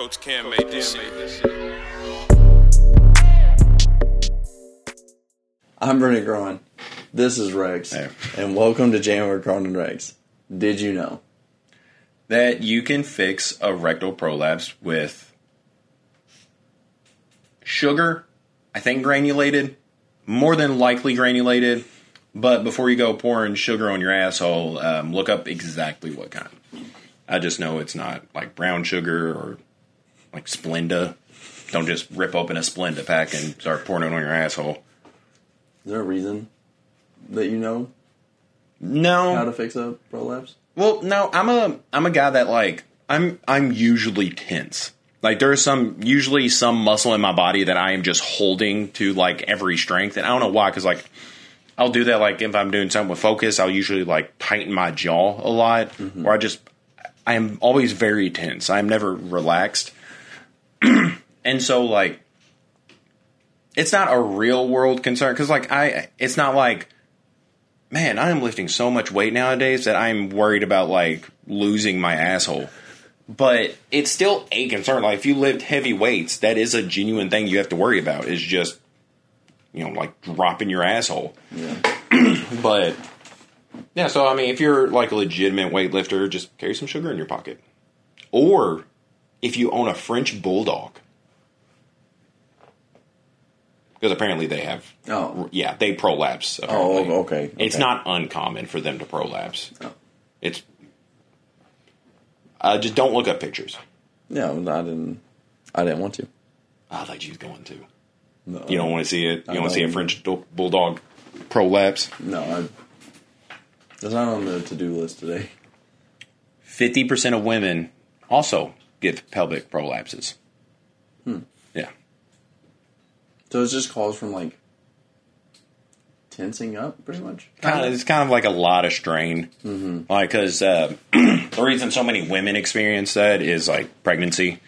Coach Cam made this shit. I'm Bernie Groen. This is Rex. Hey. And welcome to Jam with Groen and Rex. Did you know? that you can fix a rectal prolapse with sugar, I think granulated, more than likely granulated. But before you go pouring sugar on your asshole, um, look up exactly what kind. I just know it's not like brown sugar or like Splenda. Don't just rip open a Splenda pack and start pouring it on your asshole. Is there a reason that you know No, how to fix a prolapse? Well, no, I'm a I'm a guy that like I'm I'm usually tense. Like there's some usually some muscle in my body that I am just holding to like every strength, and I don't know why. Because like I'll do that like if I'm doing something with focus, I'll usually like tighten my jaw a lot, mm-hmm. or I just I am always very tense. I'm never relaxed, and so like it's not a real world concern because like I it's not like man, I am lifting so much weight nowadays that I'm worried about like losing my asshole. But it's still a concern. Like if you lift heavy weights, that is a genuine thing you have to worry about. Is just you know like dropping your asshole. Yeah. But yeah, so I mean, if you're like a legitimate weightlifter, just carry some sugar in your pocket. Or if you own a French bulldog, because apparently they have Oh. yeah, they prolapse. Oh, apparently. okay. It's not uncommon for them to prolapse. Oh. It's uh, just don't look up pictures. No, I didn't. I didn't want to. I thought you was going to. No. You don't want to see it. You I want to see a. French bulldog prolapse. No, I. That's not on the to-do list today. Fifty percent of women also get pelvic prolapses. Hmm. Yeah, So it's just calls from like tensing up, pretty much. kind of. It's kind of like a lot of strain. Mm-hmm. Like because uh, the reason so many women experience that is like pregnancy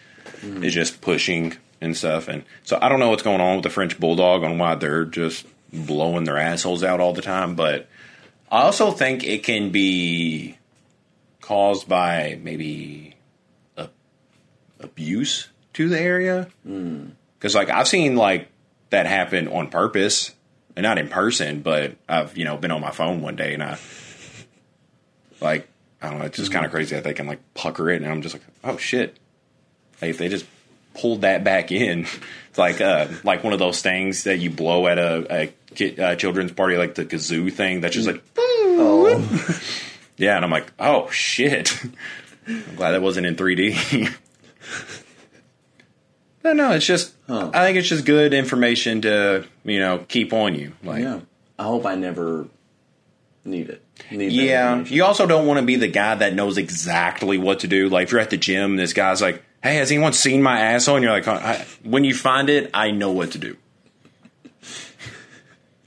is just pushing and stuff, and so I don't know what's going on with the French bulldog on why they're just blowing their assholes out all the time, but I also think it can be caused by maybe abuse to the area. Because like I've seen like that happen on purpose, and not in person, but I've you know been on my phone one day and I like I don't know, it's just kind of crazy that they can like pucker it, and I'm just like, oh shit, like if they just pulled that back in, it's like uh like one of those things that you blow at a, a kid, uh, children's party, like the kazoo thing that's just like. Oh, Yeah, and I'm like, oh shit. I'm glad that wasn't in 3D. But no, it's just Huh. I think it's just good information to, you know, keep on you. Like yeah. I hope I never need it. Need Yeah. You also don't want to be the guy that knows exactly what to do. Like if you're at the gym, this guy's like, "Hey, has anyone seen my asshole?" And you're like, I, "When you find it, I know what to do."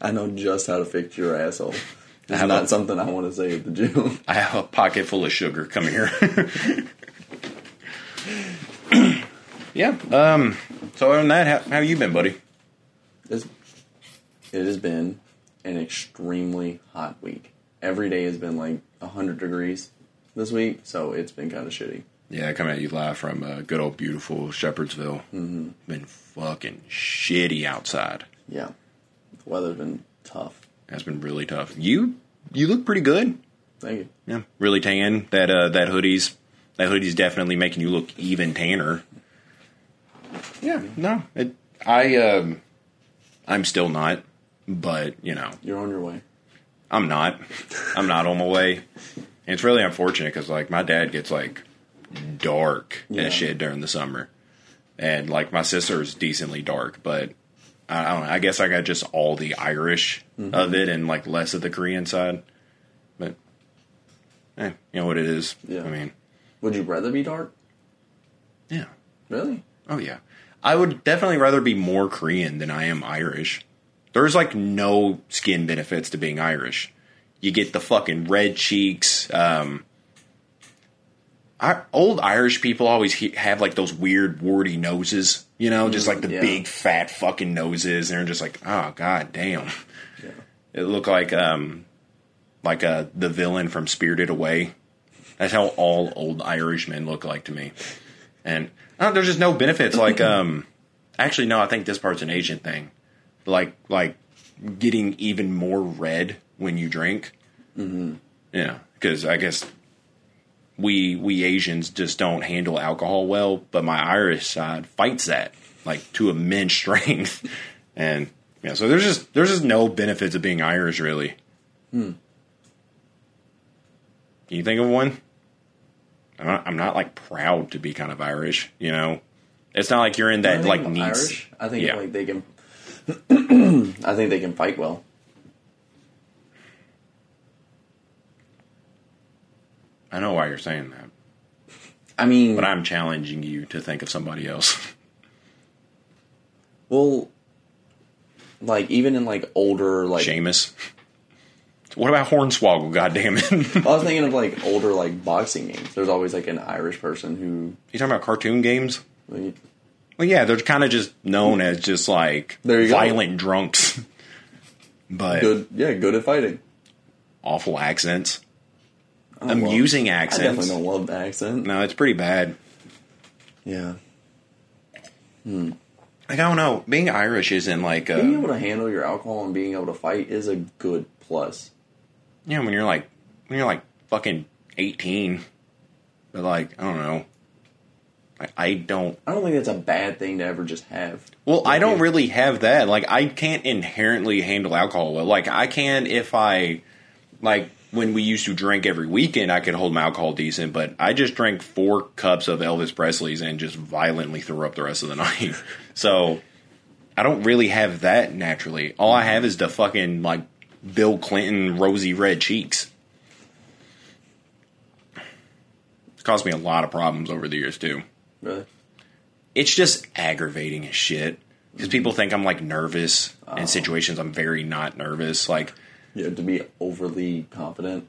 I know just how to fix your asshole. It's not a- something I want to say at the gym. I have a pocket full of sugar. Come here. yeah. Um. So other than that, how, how you been, buddy? It's, it has been an extremely hot week. Every day has been like 100 degrees this week, so it's been kind of shitty. Yeah, coming at you live from uh, good old beautiful Shepherdsville. Mm-hmm. Been fucking shitty outside. Yeah. The weather's been tough. That's been really tough. You you look pretty good. Thank you. Yeah, really tan. That uh, that hoodie's that hoodie's definitely making you look even tanner. Yeah, no, it, I um, I'm still not, but you know, You're on your way. I'm not. I'm not on my way. And it's really unfortunate because like my dad gets like dark Yeah. and shit during the summer, and like my sister is decently dark, but I, I don't know. I guess I got just all the Irish of it and like less of the Korean side. But, eh, you know what it is. Yeah. I mean, Would you rather be dark? yeah. Really? Oh yeah. I would definitely rather be more Korean than I am Irish. There's like no skin benefits to being Irish. You get the fucking red cheeks. Um, I, old Irish people always he, have like those weird warty noses, you know, just like the yeah. big fat fucking noses, and they're just like, oh god damn. Yeah. It looked like um, like uh, the villain from Spirited Away. That's how all old Irishmen look like to me. and uh, there's just no benefits. Like, um, actually, no, I think this part's an Asian thing. Like, like getting even more red when you drink. Mm-hmm. Yeah, because I guess we we Asians just don't handle alcohol well, but my Irish side fights that like to immense strength, and yeah, so there's just there's just no benefits of being Irish really. Hmm. Can you think of one? I'm not, I'm not like proud to be kind of Irish, you know. It's not like you're in that like neat. Irish. I think yeah. like they can. I think they can fight well. I know why you're saying that, I mean, but I'm challenging you to think of somebody else. well, like even in like older like Seamus. What about Hornswoggle? God damn it! I was thinking of like older like boxing games. There's always like an Irish person who You talking about cartoon games? like, Well, yeah, they're kind of just known as just like There you go. violent drunks, but good, yeah, good at fighting. awful accents, I don't love- amusing I definitely don't love the accent. No, it's pretty bad. Yeah, hmm. Like I don't know, being Irish isn't like being able to handle your alcohol and being able to fight is a good plus. You know when you're like when you're like fucking eighteen, but like I don't know, I, I don't. I don't think that's a bad thing to ever just have. Well, I don't Yeah. really have that. Like, I can't inherently handle alcohol well. Like, I can if I, like, when we used to drink every weekend, I could hold my alcohol decent, but I just drank four cups of Elvis Presley's and just violently threw up the rest of the night. so, I don't really have that naturally. All I have is the fucking, like, Bill Clinton rosy red cheeks. It's caused me a lot of problems over the years, too Really, it's just aggravating as shit because people think I'm like nervous in oh. situations I'm very not nervous. Like, yeah, to be overly confident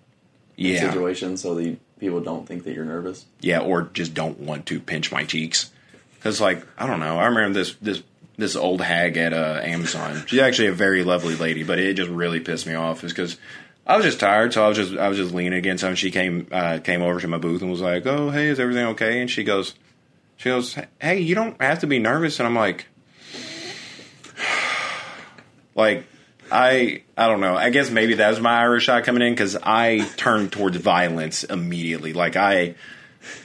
in yeah, situations so that people don't think that you're nervous. yeah, or just don't want to pinch my cheeks because, like, I don't know. I remember this this this old hag at uh, Amazon. She's actually a very lovely lady, but it just really pissed me off. Is because I was just tired, so I was just I was just leaning against her. And she came uh, came over to my booth and was like, "Oh, hey, is everything okay?" And she goes, she goes, "Hey, you don't have to be nervous." And I'm like, like I I don't know. I guess maybe that was my Irish eye coming in because I turned towards violence immediately. Like I,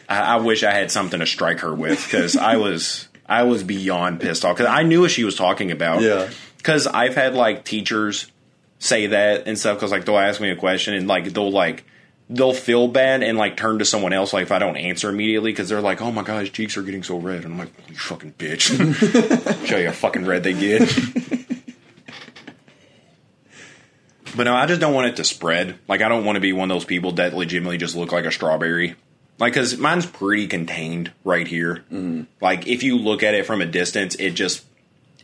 I, I wish I had something to strike her with because I was I was beyond pissed off because I knew what she was talking about. Yeah. Because I've had like teachers say that and stuff because like they'll ask me a question and like they'll like they'll feel bad and like turn to someone else like if I don't answer immediately because they're like, oh my god, his cheeks are getting so red, and I'm like, you fucking bitch, show you how fucking red they get. but no, I just don't want it to spread. Like I don't want to be one of those people that legitimately just look like a strawberry. Like, cause mine's pretty contained right here. Mm. Like, if you look at it from a distance, it just,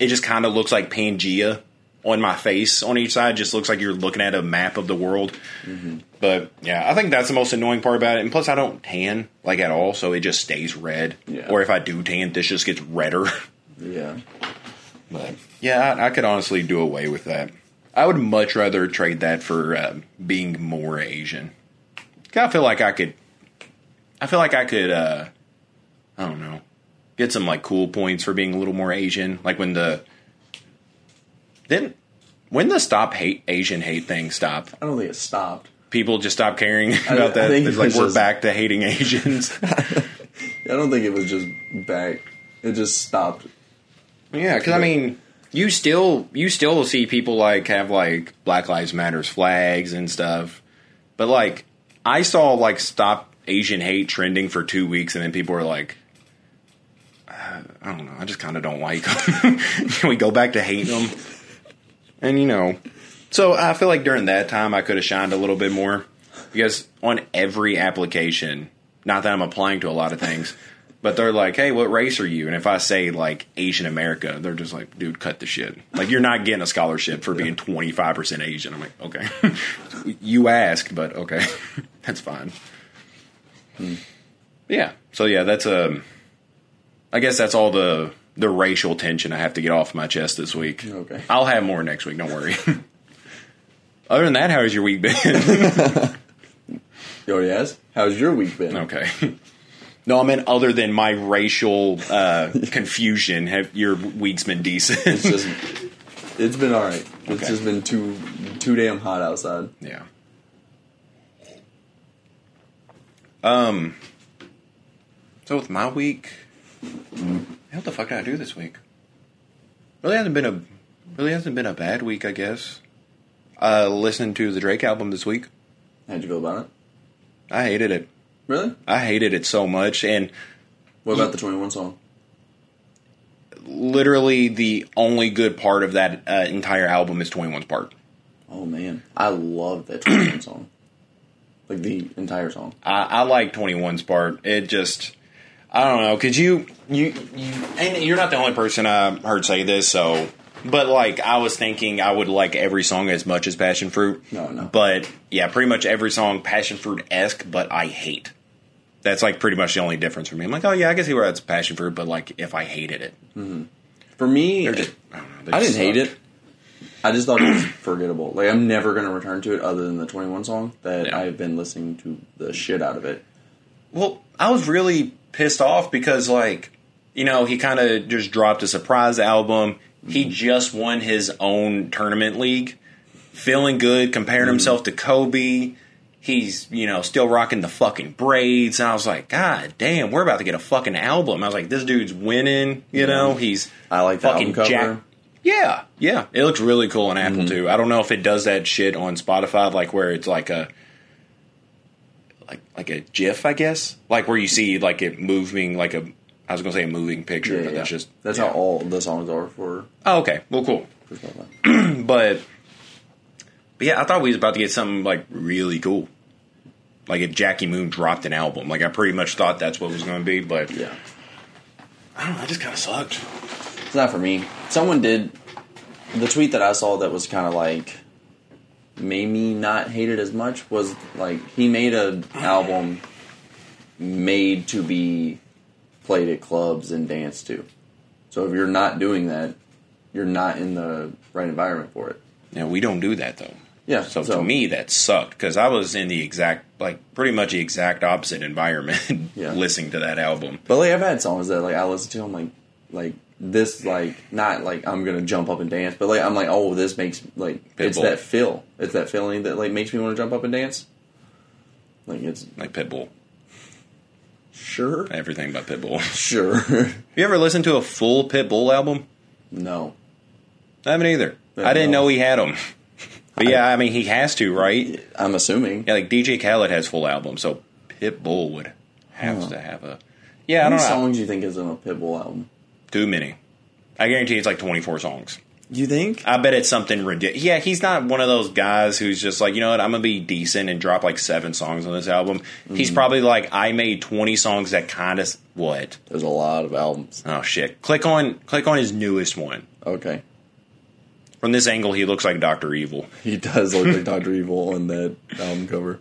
it just kind of looks like Pangea on my face on each side. Just looks like you're looking at a map of the world. But yeah, I think that's the most annoying part about it. And plus, I don't tan like at all, so it just stays red. Yeah. Or if I do tan, this just gets redder. Yeah, But yeah, I, I could honestly do away with that. I would much rather trade that for uh, being more Asian. I feel like I could. I feel like I could. Uh, I don't know. Get some like cool points for being a little more Asian. Like when the then when the stop hate Asian hate thing stop. I don't think it stopped. People just stop caring I about that. think It's it like we're just- back to hating Asians. I don't think it was just back. It just stopped. Yeah, because I mean, you still you still see people like have like Black Lives Matters flags and stuff, but like I saw like stop Asian hate trending for two weeks, and then people were like, uh, I don't know, I just kind of don't like them. Can we go back to hating them? And you know, so I feel like during that time I could have shined a little bit more because on every application, not that I'm applying to a lot of things. But they're like, hey, what race are you? And if I say like Asian America, they're just like, dude, cut the shit. Like you're not getting a scholarship for being 25% Asian. I'm like, okay. you asked, but okay. that's fine. Yeah. So yeah, that's um I guess that's all the the racial tension I have to get off my chest this week. Okay. I'll have more next week, don't worry. Other than that, how's your week been? Already asked. How's your week been? okay. No, I meant other than my racial uh, confusion. Have your week's been decent? It's just it's been all right. It's Okay. just been too too damn hot outside. yeah. Um. So with my week, what the fuck did I do this week? Really hasn't been a really hasn't been a bad week, I guess. Uh, listened to the Drake album this week. How'd you feel about it? I hated it. Really? I hated it so much, and What about the Twenty One song? literally the only good part of that uh, entire album is 21's part. Oh man, I love that Twenty One song. Like the entire song. I, I like 21's part. It just, I don't know, because you, you, you, and you're not the only person I heard say this, so, but like, I was thinking I would like every song as much as Passion Fruit. No, no. But yeah, pretty much every song Passion Fruit esque, but I hate. That's like pretty much the only difference for me. I'm like, oh yeah, I can see where that's Passion Fruit, but like, if I hated it, mm-hmm. For me, just, I don't know. I didn't just hate it. I just thought it was forgettable. Like I'm never gonna return to it other than the Twenty One song. That Yeah. I've been listening to the shit out of it. Well, I was really pissed off because, like, you know, he kind of just dropped a surprise album. He mm-hmm. just won his own tournament league, feeling good, comparing mm-hmm. himself to Kobe. He's, you know, still rocking the fucking braids. And I was like, God damn, we're about to get a fucking album. I was like, this dude's winning, you mm-hmm. know? He's I like the fucking album cover. jack. Yeah, yeah. It looks really cool on Apple mm-hmm. too. I don't know if it does that shit on Spotify, like where it's like a like like a GIF, I guess, like where you see like it moving, like a I was gonna say a moving picture, Yeah, but yeah. that's just that's yeah. how all the songs are for, Oh, okay, well, cool. But but yeah, I thought we was about to get something like really cool. Like if Jackie Moon dropped an album, like I pretty much thought that's what it was going to be, but yeah, I don't know. It just kind of sucked. it's not for me. Someone did the tweet that I saw that was kind of like made me not hate it as much was like he made an album made to be played at clubs and danced to. So if you're not doing that, you're not in the right environment for it. Yeah, we don't do that though. Yeah. So, to me, that sucked because I was in the exact, like, pretty much the exact opposite environment Yeah. listening to that album. But like I've had songs that like I listen to, I'm like, like this, like not like I'm gonna jump up and dance, but like I'm like, oh, this makes like it's that feel, it's that feeling that like makes me want to jump up and dance. Like it's Like Pitbull, sure, everything but Pitbull. sure, you ever listened to a full Pitbull album? no, I haven't either. Yeah, I didn't no. know he had them. But yeah, I mean, he has to, right? I'm assuming. Yeah, like DJ Khaled has full albums, so Pitbull would have Huh. to have a. Yeah, I don't many know. songs do you think is on a Pitbull album? Too many. I guarantee it's like 24 songs. You think? I bet it's something ridiculous. Yeah, he's not one of those guys who's just like, you know what, I'm gonna be decent and drop like seven songs on this album. He's probably like, I made 20 songs that kind of what? There's a lot of albums. Oh shit! Click on click on his newest one. Okay, From this angle, he looks like Doctor Evil. he does look like Doctor Evil on that album cover.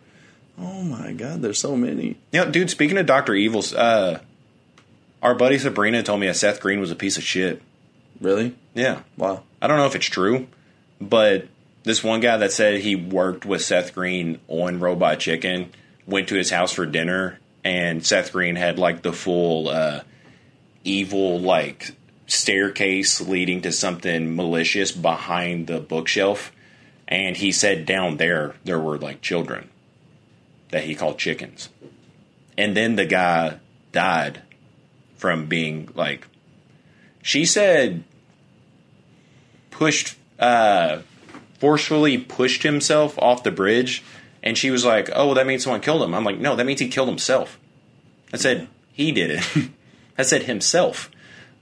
Oh my god, there's so many. You know, dude. Speaking of Doctor Evils, uh, our buddy Sabrina told me that Seth Green was a piece of shit. Really? Yeah, Wow. I don't know if it's true, but this one guy that said he worked with Seth Green on Robot Chicken went to his house for dinner, and Seth Green had like the full uh, evil like staircase leading to something malicious behind the bookshelf, and he said down there there were like children that he called chickens, and then the guy died from being like. She said pushed uh forcefully pushed himself off the bridge and she was like oh that means someone killed him. I'm like no that means he killed himself. I said he did it. I said himself.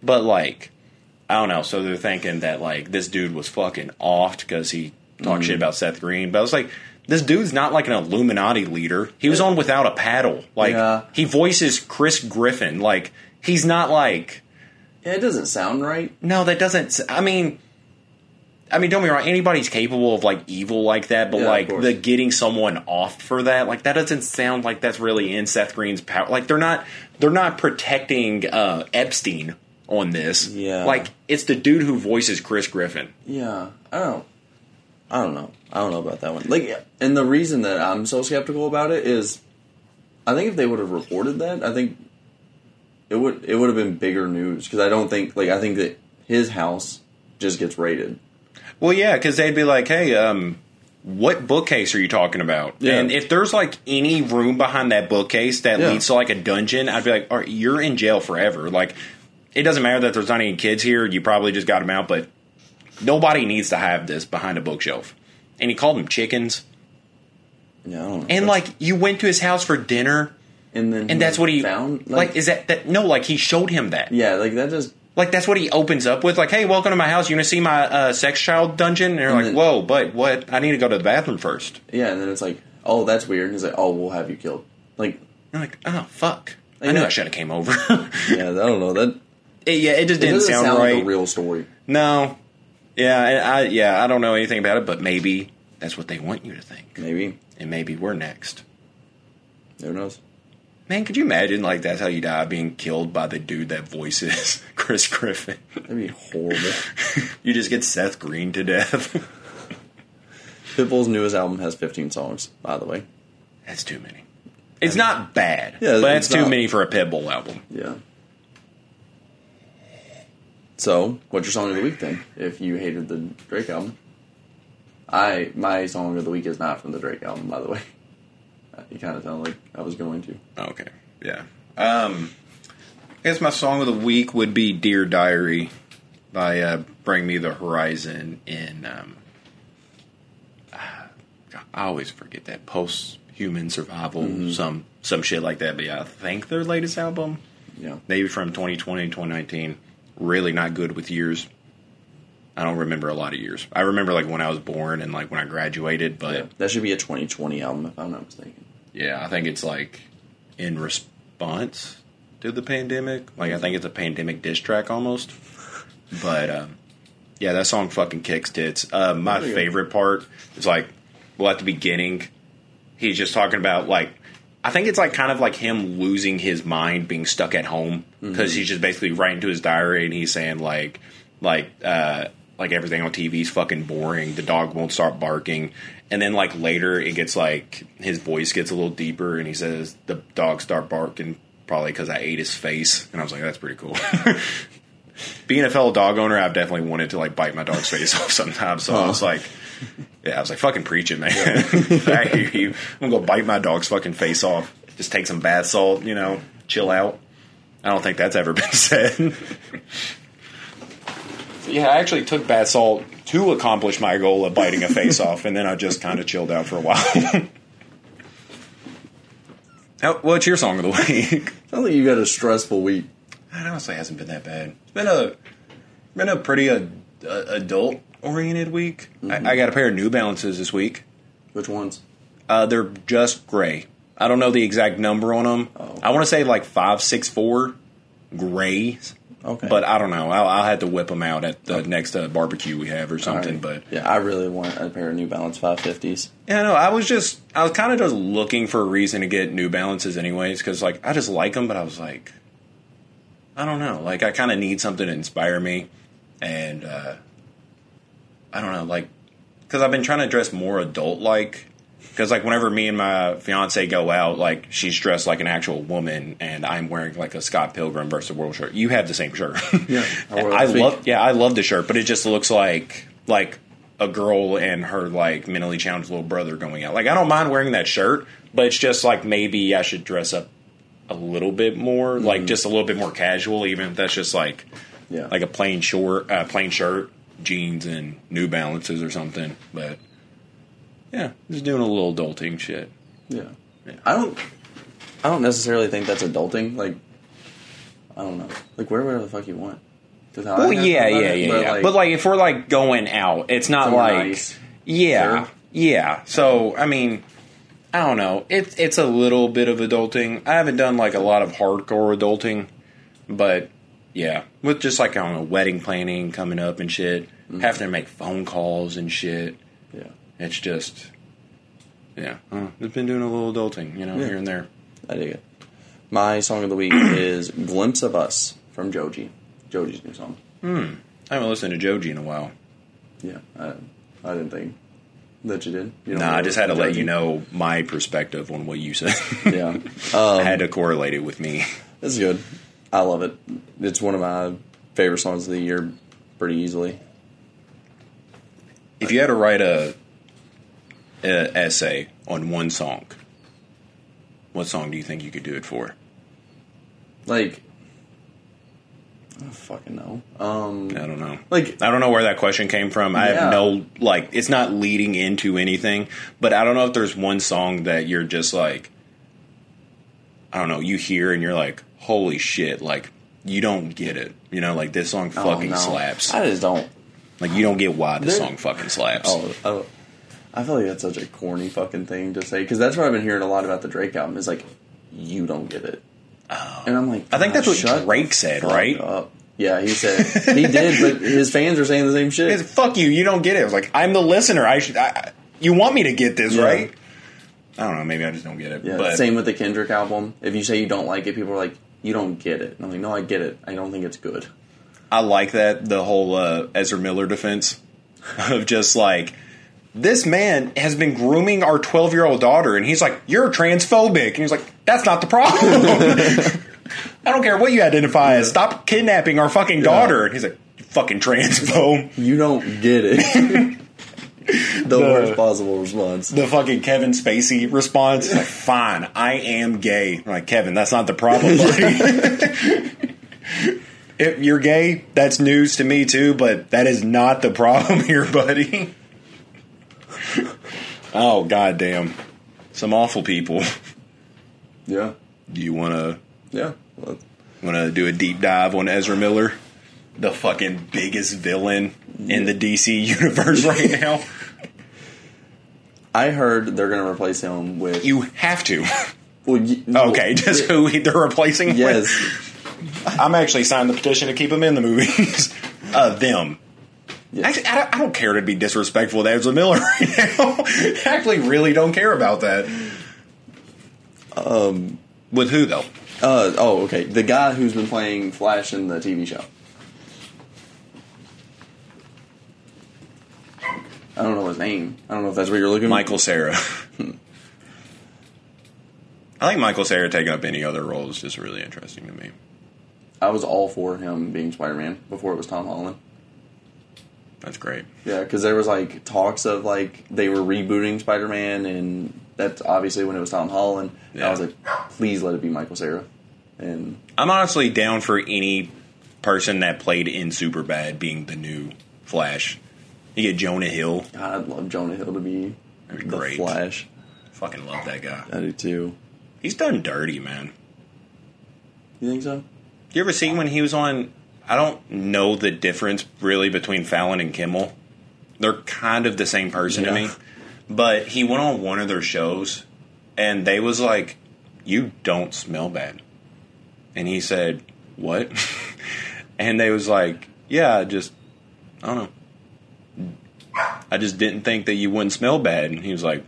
But like i don't know so they're thinking that like this dude was fucking offed because he talked shit about seth green but i was like this dude's not like an illuminati leader. He was on without a paddle. Like Yeah. he voices chris griffin. Like he's not like Yeah, it doesn't sound right. no, that doesn't. I mean, I mean, don't be wrong. Anybody's capable of like evil like that, but Yeah, like the getting someone off for that, like that doesn't sound like that's really in Seth Green's power. Like they're not, they're not protecting uh, Epstein on this. Yeah. like it's the dude who voices Chris Griffin. Yeah, I don't. I don't know. I don't know about that one. Like, and the reason that I'm so skeptical about it is, I think if they would have reported that, I think it would it would have been bigger news because I don't think like I think that his house just gets raided. Well, yeah, because they'd be like, "Hey, um, what bookcase are you talking about?" Yeah. And if there's like any room behind that bookcase that Yeah. leads to like a dungeon, I'd be like, "All right, you're in jail forever." Like, it doesn't matter that there's not any kids here. You probably just got them out, but nobody needs to have this behind a bookshelf. And he called them chickens. Yeah, I. And like, you went to his house for dinner, and then and that's what he found. Like, is that that? No, like he showed him that. yeah, like that just Like that's what he opens up with. Like, hey, welcome to my house. You want to see my uh, sex child dungeon? And you're And like, then- whoa, but what? I need to go to the bathroom first. yeah, and then it's like, oh, that's weird. And he's like, oh, we'll have you killed. Like, You're like, oh fuck. I And knew I should have came over. yeah, I don't know that. It- yeah, it just It didn't sound, sound right. like a real story. no. Yeah, I, I yeah, I don't know anything about it, but maybe that's what they want you to think, Maybe and maybe we're next. who knows? Man, could you imagine like that's how you die, being killed by the dude that voices Chris Griffin? That'd be horrible. you just get Seth Green to death. Pitbull's newest album has 15 songs, by the way. that's too many. It's not bad, Yeah, but that's it's too not. many for a Pitbull album. Yeah. So, what's your song of the week then? If you hated the Drake album, I my song of the week is not from the Drake album, by the way. You kind of sound like I was going to. Okay. Yeah. Um, I guess my song of the week would be "Dear Diary" by uh, Bring Me the Horizon. In um, ah, I always forget that post-human survival, some some shit like that. But yeah, I think their latest album, Yeah. maybe from 2020, 2019, really not good with years. I don't remember a lot of years. I remember like when I was born and like when I graduated, but yeah. That should be a 2020 album, if I'm not mistaken. yeah, I think it's like in response to the pandemic. Like I think it's a pandemic diss track almost. But um, yeah, that song fucking kicks tits. Uh, my you go. favorite part is like, well, at the beginning, he's just talking about like, I think it's like kind of like him losing his mind, being stuck at home because he's just basically writing to his diary and he's saying like, like, uh, like everything on TV is fucking boring. The dog won't start barking, and then like later it gets like his voice gets a little deeper, and he says the dog start barking probably because I ate his face, and I was like, that's pretty cool. Being a fellow dog owner, I've definitely wanted to like bite my dog's face off sometimes. So I was uh-huh. like, yeah, I was like fucking preaching, man. I hear you. I'm gonna go bite my dog's fucking face off. Just take some bath salt, you know, chill out. I don't think that's ever been said. Yeah, I actually took bath salt to accomplish my goal of biting a face off, and then I just kind of chilled out for a while. How, what's your song of the week? Sounds think you got a stressful week. It honestly hasn't been that bad. It's been a been a pretty uh, uh, adult oriented week. I, I got a pair of New Balances this week. Which ones? Uh, they're just gray. I don't know the exact number on them. Oh. I want to say like five six four gray, Okay. but I don't know. I'll, I'll have to whip them out at the next uh, barbecue we have or something. But yeah, I really want a pair of New Balance 550s. Yeah, no, I was just, I was kind of just looking for a reason to get New Balances, anyways, because like I just like them, but I was like, I don't know, like I kind of need something to inspire me, and uh, I don't know, like, because I've been trying to dress more adult like, because like whenever me and my fiance go out, like she's dressed like an actual woman, and I'm wearing like a Scott Pilgrim versus the World shirt. You have the same shirt, Yeah, I I love, yeah, I love the shirt, but it just looks like like a girl and her like mentally challenged little brother going out. Like I don't mind wearing that shirt, but it's just like maybe I should dress up a little bit more, Mm-hmm. like just a little bit more casual, even if that's just like Yeah. like a plain short, uh, plain shirt, jeans, and New Balances or something. But yeah, just doing a little adulting shit. Yeah. Yeah. I don't. I don't necessarily think that's adulting. Like, I don't know. Like, wear whatever the fuck you want. I Well, yeah, yeah, it, yeah, but, yeah. Like, but like, if we're like going out, it's not like nice. yeah, Sure. yeah. So I mean, I don't know. It's it's a little bit of adulting. I haven't done like a lot of hardcore adulting, but yeah, with just like I don't know, wedding planning coming up and shit, Mm-hmm. having to make phone calls and shit. yeah, It's just yeah, uh, I've been doing a little adulting, you know, Yeah. here and there. I dig it. My song of the week is "Glimpse of Us" from Joji. Joji's new song. Hmm. I haven't listened to Joji in a while. Yeah, I, I didn't think that you did. You Nah, I just had to let you know my perspective on what you said. Yeah, I had to correlate it with me. is good. I love it. It's one of my favorite songs of the year, pretty easily. If you had to write a, a essay on one song, what song do you think you could do it for? Like, I don't fucking know. Um, I don't know. like I don't know where that question came from. I Yeah. have no like it's not leading into anything, but I don't know if there's one song that you're just like I don't know, you hear and you're like, "Holy shit, like you don't get it." You know, like this song oh, fucking no. slaps. I just don't. Like you don't get why this song fucking slaps. Oh, oh, I feel like that's such a corny fucking thing to say because that's what I've been hearing a lot about the Drake album. Is like, you don't get it, and I'm like, I think that's "Ah, what Drake said, right? up." Yeah, he said he did, but his fans are saying the same It's, shit. fuck you, you don't get it. It's like I'm the listener. I should I, I- you want me to get this, Yeah. right? I don't know, maybe I just don't get it. Yeah, but same with the Kendrick album. If you say you don't like it, people are like, you don't get it. And I'm like, no, I get it. I don't think it's good. I like that the whole uh, Ezra Miller defense of just like this man has been grooming our 12 year old daughter, and he's like, "You're transphobic," and he's like, "That's not the problem." I don't care what you identify as. Stop kidnapping our fucking daughter. And he's like, "You fucking transphobe." You don't get it. the, worst possible response. The fucking Kevin Spacey response like, "Fine, I am gay." I'm like Kevin, that's not the problem, buddy. if you're gay, that's news to me too, but that is not the problem here, buddy. Oh goddamn, some awful people. Yeah, Do you want to yeah. Well, want to do a deep dive on Ezra Miller, the fucking biggest villain in the DC universe right now? I heard they're going to replace him with. You have to. well, y- Okay, just who they're replacing? him with? Yes. I'm actually signed the petition to keep him in the movies. uh, them. Yeah. Actually, I don't, I don't care to be disrespectful to Ezra Miller right now. I actually really don't care about that. Um, with who though? Uh, oh, okay. The guy who's been playing Flash in the TV show. I don't know his name. I don't know if that's what you're looking. Michael Cera. I think Michael Cera taking up any other role is just really interesting to me. I was all for him being Spider-Man before it was Tom Holland. That's great. Yeah, because there was like talks of like they were rebooting Spider-Man, and that's obviously when it was Tom Holland. And I was like, please let it be Michael Cera. And I'm honestly down for any person that played in Superbad being the new Flash. You get Jonah Hill. God, I'd love Jonah Hill to be That'd be the great. Flash. Fucking love that guy. I do too. He's done dirty, man. You think so? You ever see when he was on? I don't know the difference really between Fallon and Kimmel. They're kind of the same person to me. But he went on one of their shows, and they was like, "You don't smell bad," and he said, "What?" and they was like, "Yeah, I just I don't know. I just didn't think that you wouldn't smell bad." And he was like.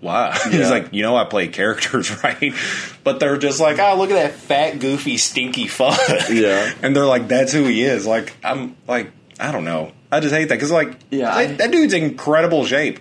Why? He's like, you know, I play characters, right? But they're just like, oh, look at that fat, goofy, stinky fuck. Yeah. And they're like, that's who he is. Like, I'm like, I don't know. I just hate that because, like, Yeah, that, I- that dude's in incredible shape.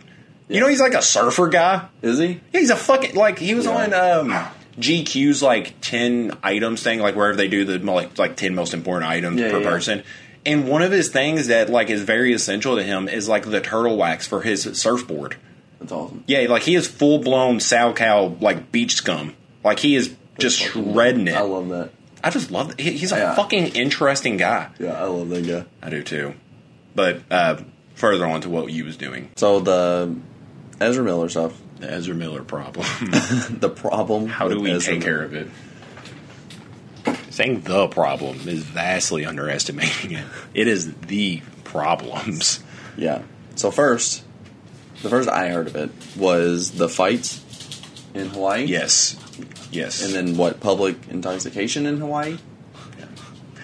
You know, he's like a surfer guy. Is he? He's a fucking like he was Yeah. on um, GQ's like ten items thing, like wherever they do the like like ten most important items Yeah, per yeah. person. And one of his things that like is very essential to him is like the turtle wax for his surfboard. That's awesome. Yeah, like he is full blown SoCal like beach scum. Like he is just shredding it. I love that. I just love. He, he's a Yeah. fucking interesting guy. Yeah, I love that guy. I do too. But uh, further on to what you was doing, So the Ezra Miller stuff. the Ezra Miller problem. The problem. How do we Ezra take care of it? Saying the problem is vastly underestimating it. It is the problems. Yeah. So first, the first I heard of it was the fights in Hawaii. Yes. Yes. And then what? Public intoxication in Hawaii.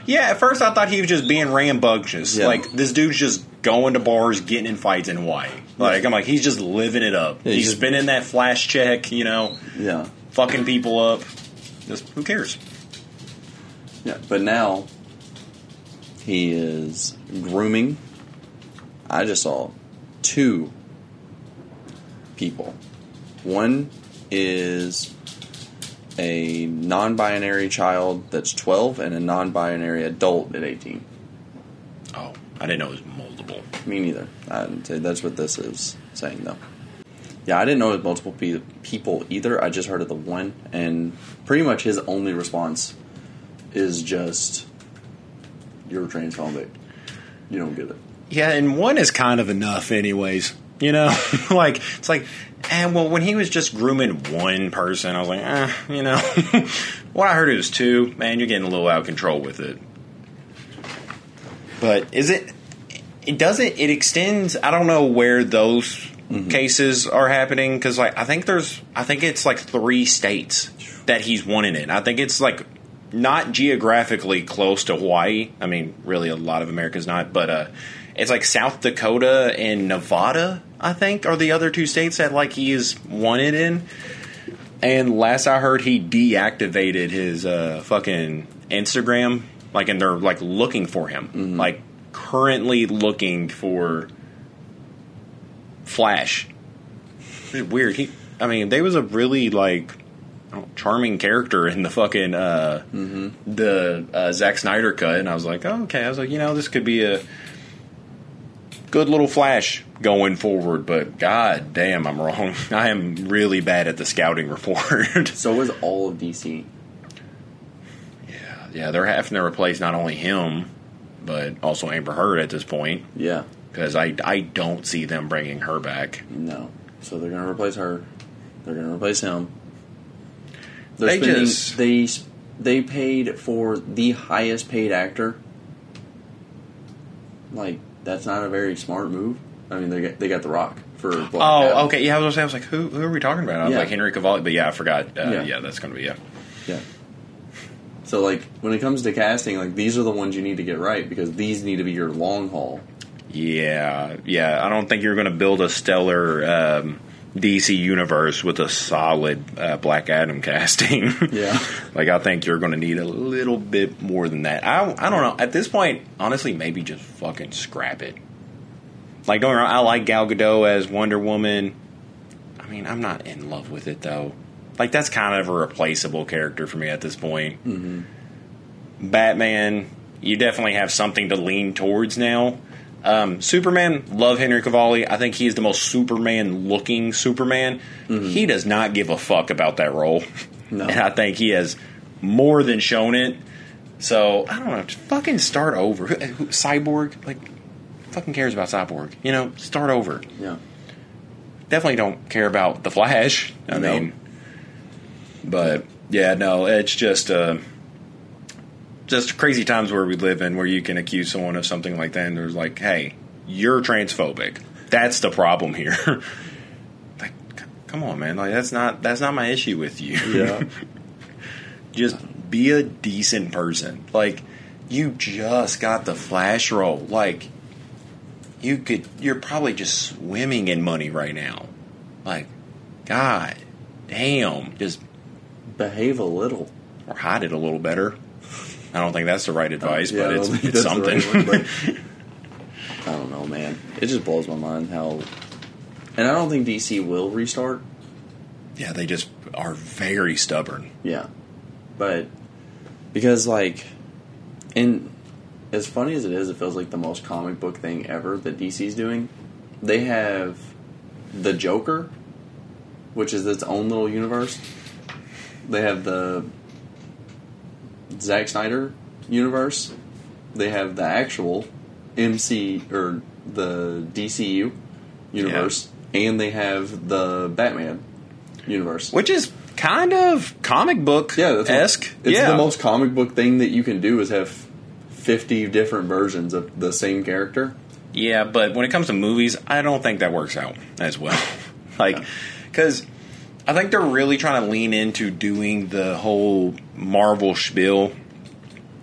yeah, at first I thought he was just being rambunctious. Yeah. Like, this dude's just going to bars, getting in fights in Hawaii. Like, I'm like, he's just living it up. Yeah, he's he's- spinning that flash check, you know, Yeah. fucking people up. Just, who cares? Yeah. But now he is grooming. I just saw two people. One is a non-binary child that's 12 and a non-binary adult at 18. Oh, I didn't know it was multiple. Me neither. I'd say that's what this is saying, though. Yeah, I didn't know it was multiple pe- people either. I just heard of the one, and pretty much his only response is just, "You're transphobic. You don't get it." Yeah, and one is kind of enough, anyways. You know, like it's like, and well, when he was just grooming one person, I was like, eh, you know, what I heard it was two. Man, you're getting a little out of control with it. But is it? It doesn't. It extends. I don't know where those cases are happening because, like, I think there's. I think it's like three states that he's won in. I think it's like not geographically close to Hawaii. I mean, really, a lot of America's not, but uh, it's like South Dakota and Nevada. I think are the other two states that like he is wanted in. And last I heard, he deactivated his uh, fucking Instagram. Like, and they're like looking for him. Like, currently looking for Flash. It's weird. He, I mean, they was a really like I don't know, charming character in the fucking uh, the uh, Zack Snyder cut, and I was like, oh, okay. I was like, you know, this could be a good little Flash going forward. But god damn, I'm wrong. I am really bad at the scouting report. So is all of DC. yeah, yeah, they're having to replace not only him, but also Amber Heard at this point Yeah. because I I don't see them bringing her back. No. So they're going to replace her. They're going to replace him. They're They spending, just- they they paid for the highest paid actor. Like that's not a very smart move. I mean, they got, they got The Rock for. Black Oh, Adam. okay. Yeah, I was, I was like, who, who are we talking about? I was Yeah. like Henry Cavill, but yeah, I forgot. Uh, Yeah. yeah. that's gonna be yeah. Yeah. So like when it comes to casting, like these are the ones you need to get right because these need to be your long haul. Yeah, yeah. I don't think you're going to build a stellar um, DC universe with a solid uh, Black Adam casting. Yeah. like I think you're going to need a little bit more than that. I I don't know. At this point, honestly, maybe just fucking scrap it. Like don't wrong, I like Gal Gadot as Wonder Woman. I mean, I'm not in love with it though. Like that's kind of a replaceable character for me at this point. Mm-hmm. Batman, you definitely have something to lean towards now. Um, Superman, love Henry Cavill. I think he's the most Superman looking Superman. He does not give a fuck about that role. Mm-hmm. No. And I think he has more than shown it. So, I don't know. Just fucking start over. Cyborg? Like, fucking cares about Cyborg? You know, start over. Yeah. Definitely don't care about The Flash. I No. mean, but yeah, no, it's just uh, just crazy times where we live in where you can accuse someone of something like that, and there's like, hey, you're transphobic. That's the problem here. like, c- come on, man. Like, that's not that's not my issue with you. Yeah. just be a decent person. Like, you just got the Flash role. Like, you could. You're probably just swimming in money right now. Like, God damn, just Behave a little. or hide it a little better. I don't think that's the right advice, uh, Yeah, but it's, it's something. right one, I don't know, man. It just blows my mind how. And I don't think DC will restart. yeah, they just are very stubborn. Yeah. But because like and as funny as it is, it feels like the most comic book thing ever that DC's doing. They have the Joker, which is its own little universe. They have the Zack Snyder universe. They have the actual MC or the DCU universe, and they have the Batman universe. Which is kind of comic book Yeah, esque. It's yeah. the most comic book thing that you can do is have fifty different versions of the same character. Yeah, but when it comes to movies, I don't think that works out as well. like, because I think they're really trying to lean into doing the whole Marvel spiel.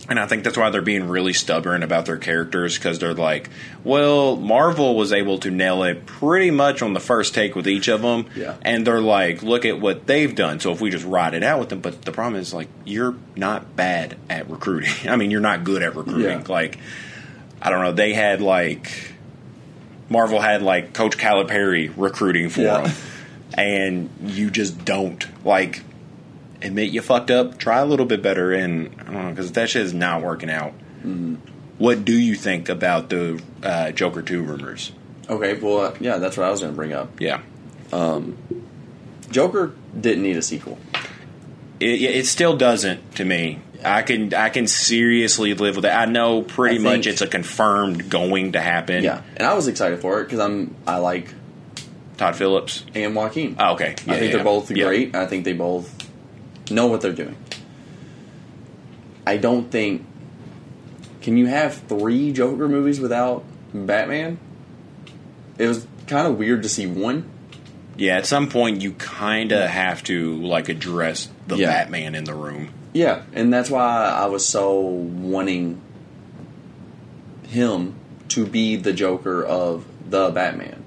And I think that's why they're being really stubborn about their characters because they're like, well, Marvel was able to nail it pretty much on the first take with each of them. Yeah. And they're like, look at what they've done. So if we just ride it out with them, but the problem is, like, you're not bad at recruiting. I mean, you're not good at recruiting. Yeah. Like, I don't know. They had like Marvel had like Coach Calipari recruiting for Yeah. them, and you just don't like. Admit you fucked up, try a little bit better, and I don't know because that shit is not working out. Mm-hmm. What do you think about the uh, Joker two rumors? Okay, well, uh, yeah, that's what I was going to bring up. Yeah, Joker didn't need a sequel. it, it still doesn't to me. I can I can seriously live with it. I know pretty I much it's a confirmed going to happen. Yeah, and I was excited for it because I'm I like Todd Phillips. and Joaquin. Oh, okay, Yeah, I think yeah, they're both yeah. great. I think they both know what they're doing. I don't think. Can you have three Joker movies without Batman? It was kind of weird to see one. Yeah, at some point you kind of have to like address the Yeah. Batman in the room. Yeah, and that's why I was so wanting him to be the Joker of the Batman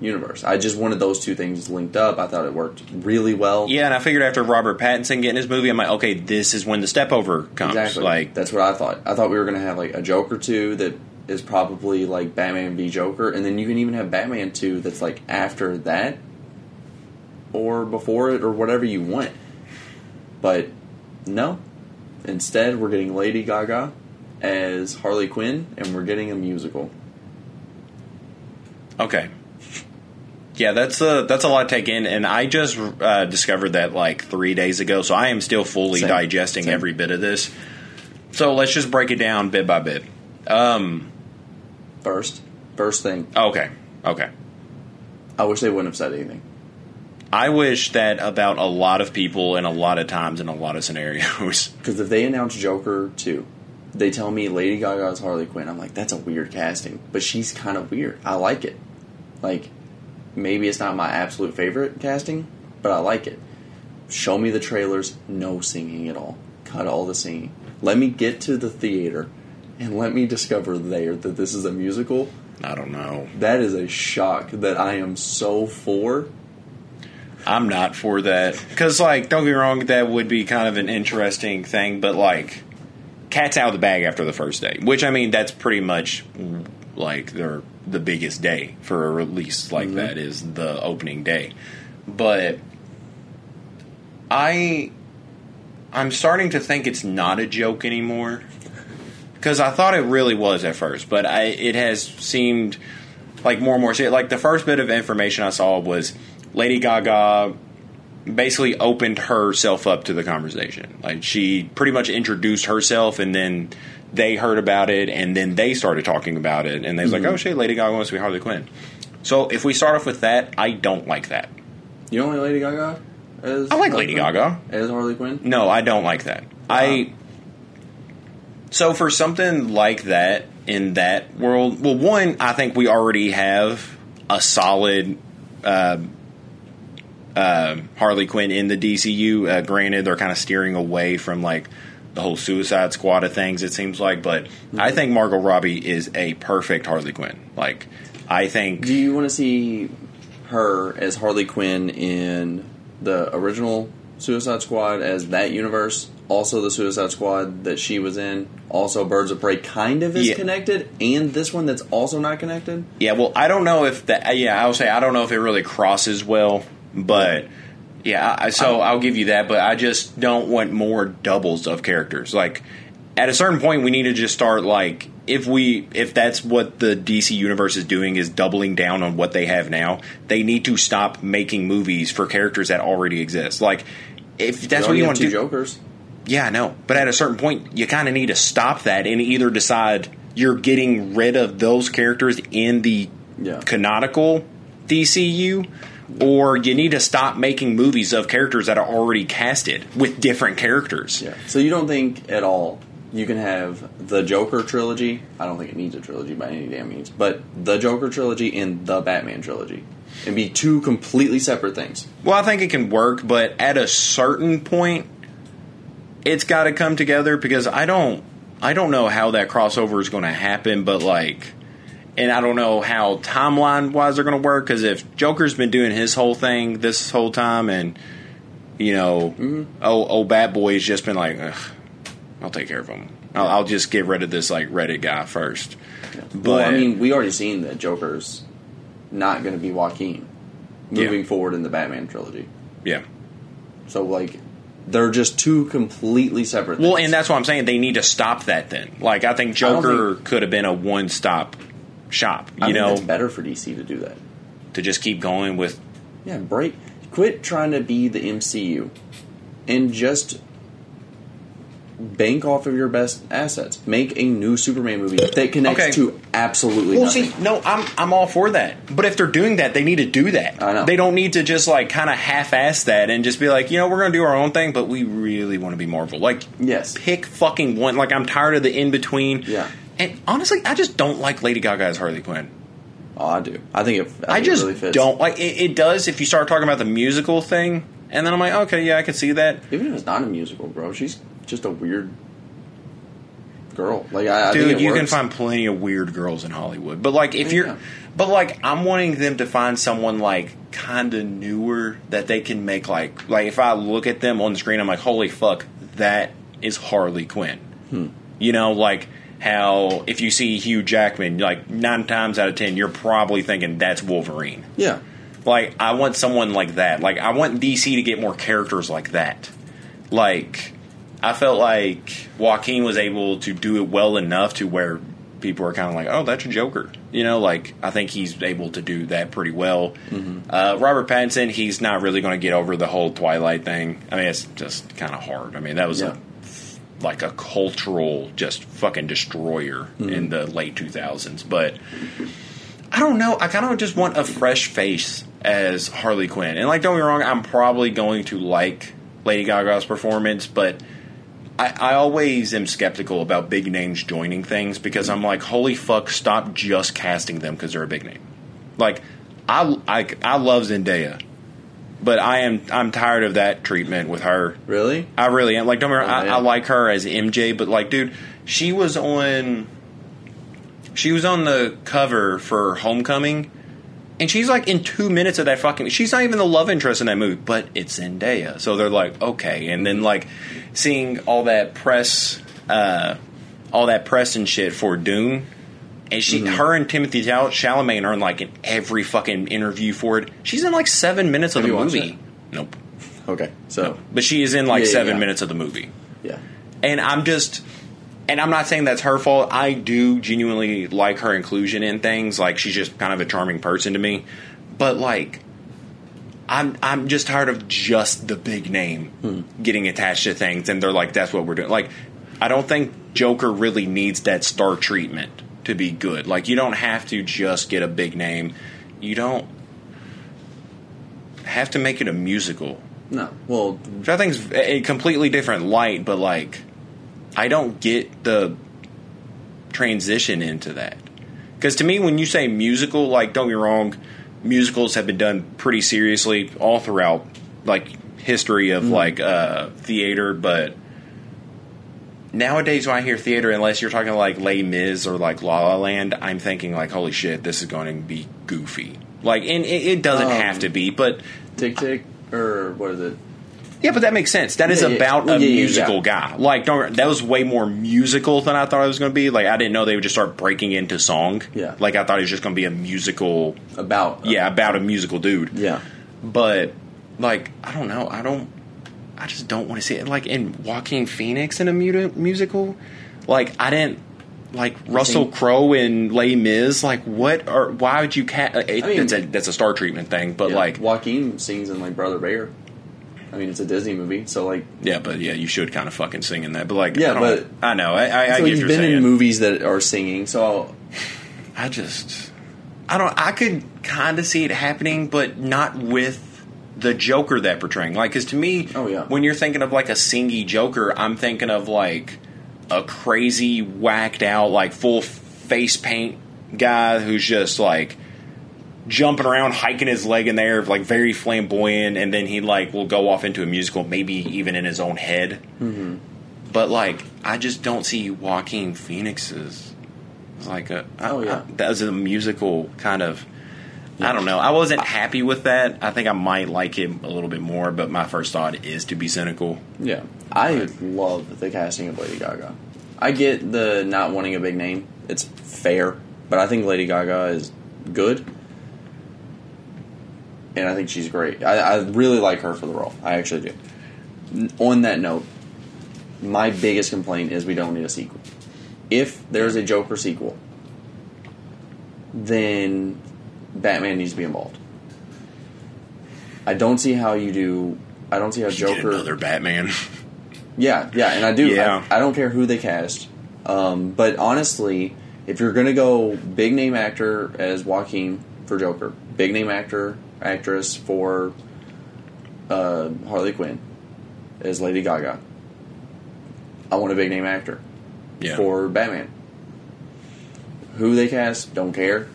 universe. I just wanted those two things linked up. I thought it worked really well. Yeah, and I figured after Robert Pattinson getting his movie, I'm like, okay, this is when the step over comes. Exactly. Like, that's what I thought. I thought we were going to have like a Joker two that is probably like Batman v Joker, and then you can even have Batman two that's like after that or before it or whatever you want. But no, instead we're getting Lady Gaga as Harley Quinn, and we're getting a musical. okay, yeah, that's a that's a lot to take in, and I just uh, discovered that like three days ago, so I am still fully Same. digesting Same. every bit of this. So let's just break it down bit by bit. Um, First, first thing, okay, okay. I wish they wouldn't have said anything. I wish that about a lot of people and a lot of times in a lot of scenarios. Because if they announce Joker 2, they tell me Lady Gaga is Harley Quinn. I'm like, that's a weird casting. But she's kind of weird. I like it. Like, maybe it's not my absolute favorite casting, but I like it. Show me the trailers, no singing at all. Cut all the singing. Let me get to the theater and let me discover there that this is a musical. I don't know. That is a shock that I am so for. I'm not for that because, like, don't get me wrong, that would be kind of an interesting thing, but like, cat's out of the bag after the first day. Which I mean, that's pretty much like their the biggest day for a release like mm-hmm. that is the opening day. But I, I'm starting to think it's not a joke anymore because I thought it really was at first, but I it has seemed like more and more. Like the first bit of information I saw was Lady Gaga basically opened herself up to the conversation. Like she pretty much introduced herself, and then they heard about it, and then they started talking about it, and they was like, "Oh shit, Lady Gaga wants to be Harley Quinn." So if we start off with that, I don't like that. You don't like Lady Gaga? As I like Lady Quinn? Gaga. As Harley Quinn? No, I don't like that. I so for something like that in that world, well, one, I think we already have a solid uh, uh, Harley Quinn in the DCU. Uh, granted, they're kind of steering away from like the whole Suicide Squad of things. It seems like, but I mm-hmm. think Margot Robbie is a perfect Harley Quinn. Like, I think Do you want to see her as Harley Quinn in the original Suicide Squad as that universe? Also, the Suicide Squad that she was in. Also, Birds of Prey kind of is Yeah. connected, and this one that's also not connected. Yeah, well, I don't know if that. Yeah, I would say I don't know if it really crosses well, but yeah. I, so I'll give you that, but I just don't want more doubles of characters. Like at a certain point, we need to just start like if we if that's what the DC universe is doing is doubling down on what they have now. They need to stop making movies for characters that already exist. Like if that's what you want to do. Jokers. Yeah, I know. But at a certain point, you kind of need to stop that and either decide you're getting rid of those characters in the Yeah. canonical DCU, or you need to stop making movies of characters that are already casted with different characters. Yeah. So you don't think at all you can have the Joker trilogy? I don't think it needs a trilogy by any damn means, but the Joker trilogy and the Batman trilogy, and be two completely separate things. Well, I think it can work, but at a certain point, it's got to come together because I don't, I don't know how that crossover is going to happen, but like, and I don't know how timeline wise they're going to work because if Joker's been doing his whole thing this whole time, and you know, mm-hmm. oh, oh, Bat Boy's just been like, I'll take care of him. I'll, I'll just get rid of this like Reddit guy first. But Well, I mean, we already seen that Joker's not going to be Joaquin moving Yeah. forward in the Batman trilogy. yeah, So, like, They're just two completely separate. Well, and that's what I'm saying. They need to stop that then. Like, I think Joker think- could have been a one stop shop, you I know, it's better for DC to do that. to just keep going with. Yeah, break. Quit trying to be the MCU, and just bank off of your best assets. Make a new Superman movie that connects Okay. to absolutely Well, nothing. see, no, I'm I'm all for that. But if they're doing that, they need to do that. I know. They don't need to just like kind of half-ass that and just be like, you know, we're going to do our own thing, but we really want to be Marvel. Like, Yes. pick fucking one. Like, I'm tired of the in between. Yeah. And honestly, I just don't like Lady Gaga as Harley Quinn. Oh, I do. I think it. I, I think just it really fits. don't like it, it. Does if you start talking about the musical thing, and then I'm like, okay, yeah, I can see that. Even if it's not a musical, bro, she's just a weird girl. Like I, I Dude, it you can find plenty of weird girls in Hollywood. But like if Yeah. you're but like I'm wanting them to find someone like kind of newer that they can make like like if I look at them on the screen I'm like holy fuck that is Harley Quinn. Hmm. You know like how if you see Hugh Jackman like 9 times out of 10 you're probably thinking that's Wolverine. Yeah, Like I want someone like that. Like I want DC to get more characters like that. Like I felt like Joaquin was able to do it well enough to where people are kind of like, "Oh, that's a Joker." You know, like I think he's able to do that pretty well. Uh, Robert Pattinson, he's not really going to get over the whole Twilight thing. I mean, it's just kind of hard. I mean, that was Yeah. a like a cultural just fucking destroyer mm-hmm. in the late 2000s, but I don't know. I kind of just want a fresh face as Harley Quinn. And like, don't get me wrong, I'm probably going to like Lady Gaga's performance, but I, I always am skeptical about big names joining things because I'm like, holy fuck, stop just casting them because they're a big name. Like, I, I, I love Zendaya, but I am I'm tired of that treatment with her. really. I really am. Like, don't wrong, Oh, I. I like her as MJ, but like, dude, she was on. She was on the cover for Homecoming, and she's like in two minutes of that fucking. She's not even the love interest in that movie, but it's Zendaya. So they're like, okay, and then like seeing all that press, uh, all that press and shit for Dune. And she, her and Timothy Chal- Chalamet are in like in every fucking interview for it. She's in like seven minutes of Have the movie. Nope. Okay, so But she is in like Yeah, yeah, seven yeah. minutes of the movie. yeah, And I'm just and I'm not saying that's her fault. I do genuinely like her inclusion in things. Like she's just kind of a charming person to me. But like I'm I'm just tired of just the big name Hmm. getting attached to things and they're like that's what we're doing. Like I don't think Joker really needs that star treatment to be good. Like you don't have to just get a big name. You don't have to make it a musical no. Well, which I think is a completely different light, but like, I don't get the transition into that. Because to me, when you say musical, like, don't get me wrong, musicals have been done pretty seriously all throughout, like, history of, like, uh, theater, but nowadays when I hear theater, unless you're talking like Les Mis or like La La Land, I'm thinking, like, holy shit, this is going to be goofy. Like, and it, it doesn't Um, have to be, but Tick Tick or what is it? yeah, but that makes sense. That is Yeah, yeah. about Well, a yeah, yeah, musical yeah. guy. Like, don't that was way more musical than I thought it was going to be. Like, I didn't know they would just start breaking into song. Yeah. like I thought it was just going to be a musical. About Yeah, about a musical dude. yeah. But like, I don't know. I don't. I just don't want to see it. Like in Joaquin Phoenix in a mu- musical. Like I didn't. Like Russell Crowe in Les Mis, like what? Or why would you cat? Uh, it, I mean- that's a that's a star treatment thing, but yeah. like Joaquin sings in like Brother Bear. I mean, it's a Disney movie, so like, Yeah, but yeah, you should kind of fucking sing in that. But like, Yeah, I don't- but- I know, I, I, I so get you're been saying. in movies that are singing. So I just, I don't. I could kind of see it happening, but not with the Joker that portraying. Like, because to me, Oh, yeah. when you're thinking of like a singy Joker, I'm thinking of like a crazy, whacked out, like full face paint guy who's just like jumping around, hiking his leg in there, like very flamboyant, and then he like will go off into a musical, maybe even in his own head. Mm-hmm. But like, I just don't see Joaquin Phoenix's like a Oh, yeah. that was a musical kind of. I don't know. I wasn't happy with that. I think I might like him a little bit more, but my first thought is to be cynical. yeah, I love the casting of Lady Gaga. I get the not wanting a big name; it's fair, but I think Lady Gaga is good, and I think she's great. I, I really like her for the role. I actually do. on that note, my biggest complaint is we don't need a sequel. If there's a Joker sequel, then Batman needs to be involved. I don't see how you do. I don't see how Joker. another Batman. Yeah, yeah, and I do. Yeah. I, I don't care who they cast. Um, but honestly, if you're going to go big name actor as Joaquin for Joker, big name actor actress for uh, Harley Quinn as Lady Gaga, I want a big name actor yeah. for Batman. Who they cast, don't care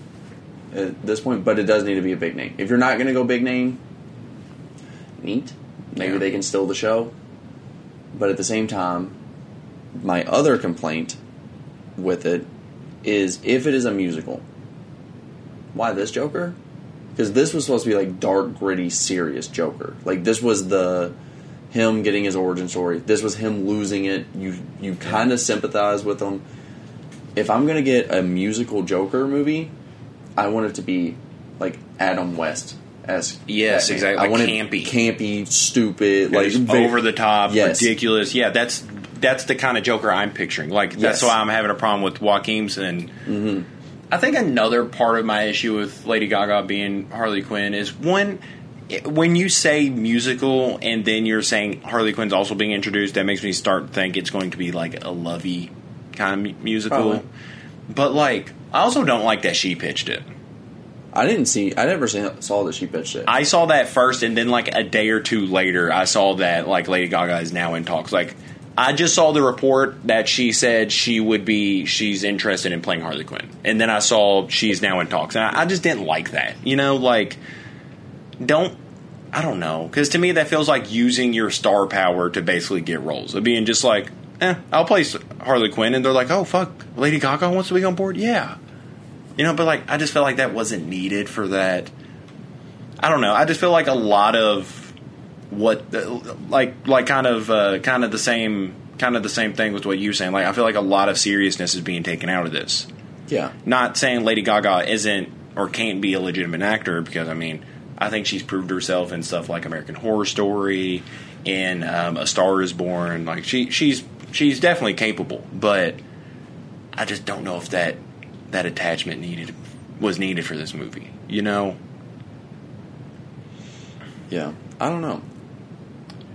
at this point, but it does need to be a big name. If you're not going to go big name, neat. Maybe Yeah. they can steal the show. But at the same time, my other complaint with it is if it is a musical, why this Joker? Because this was supposed to be like dark, gritty, serious Joker. Like this was the him getting his origin story. This was him losing it. You you kind of sympathize with him. If I'm gonna get a musical Joker movie, I want it to be like Adam West esque. Yes, exactly, I like want it campy. campy, stupid, like Like ve- over the top, Yes. ridiculous. Yeah, that's that's the kind of Joker I'm picturing. Like that's Yes. why I'm having a problem with Joaquin's and. Mm-hmm. I think another part of my issue with Lady Gaga being Harley Quinn is when when you say musical and then you're saying Harley Quinn's also being introduced, that makes me start think it's going to be like a lovey kind of musical. Probably. But like, I also don't like that she pitched it. I didn't see. I never saw, that she pitched it. I saw that first, and then like a day or two later, I saw that like Lady Gaga is now in talks. Like, I just saw the report that she said she would be she's interested in playing Harley Quinn, and then I saw she's now in talks, and I, I just didn't like that. You know, like don't. I don't know, because to me that feels like using your star power to basically get roles. Of being just like, eh, I'll play Harley Quinn, and they're like, oh fuck, Lady Gaga wants to be on board, yeah, you know. But like, I just felt like that wasn't needed for that. I don't know. I just feel like a lot of what, like, like kind of, uh, kind of the same, kind of the same thing with what you were saying. Like, I feel like a lot of seriousness is being taken out of this. yeah, Not saying Lady Gaga isn't or can't be a legitimate actor because I mean, I think she's proved herself in stuff like American Horror Story, and um, A Star Is Born. Like she, she's she's definitely capable, but I just don't know if that that attachment needed was needed for this movie. You know. yeah. I don't know.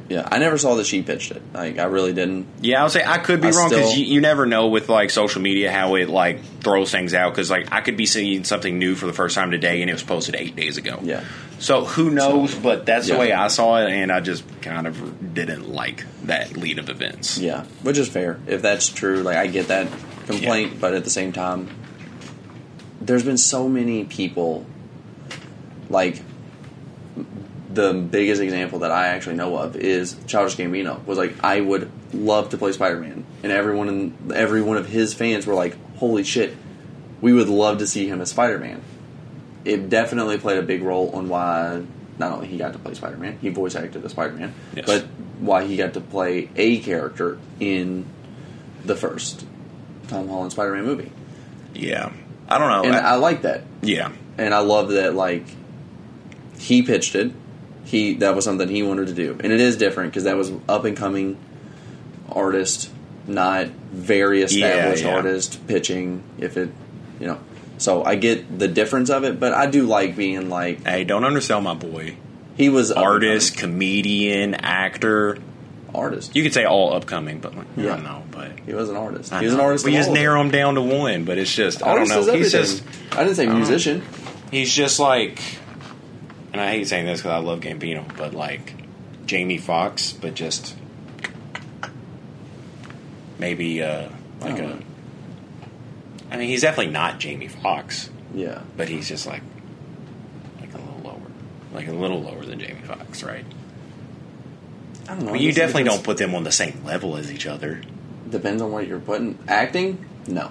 Yeah, I never saw that she pitched it. Like, I really didn't. Yeah, I'll say I could be I wrong because you, you never know with like social media how it like throws things out. Because like I could be seeing something new for the first time today and it was posted eight days ago. Yeah, So who knows? But that's Yeah. the way I saw it, and I just kind of didn't like that lead of events. yeah, which is fair if that's true. Like, I get that complaint, but at the same time, there's been so many people. Like, the biggest example that I actually know of is Childish Gambino. Was like, I would love to play Spider Man, and everyone in every one of his fans were like, "Holy shit, we would love to see him as Spider Man." It definitely played a big role on why not only he got to play Spider Man, he voice acted as Spider Man, Yes. but why he got to play a character in the first Tom Holland Spider Man movie. Yeah, I don't know. And I- I like that. yeah, And I love that like he pitched it. He that was something he wanted to do. And it is different because that was up and coming artist, not very established yeah. artist pitching if it you know. So I get the difference of it, but I do like being like hey, don't undersell my boy. he was Artist, comedian, actor. Artist. You could say all upcoming, but like, I Yeah. don't know. But He was an artist. I He was an artist. We just narrow him down to one, but it's just I don't know. He's just I didn't say musician. he's just like, and I hate saying this because I love Gambino, but like Jamie Foxx, but just maybe uh, like I a. don't I mean, he's definitely not Jamie Foxx. Yeah. but he's just like like a little lower, like a little lower than Jamie Foxx, right? I don't know. I you definitely don't put them on the same level as each other Depends on what you're putting. Acting? No.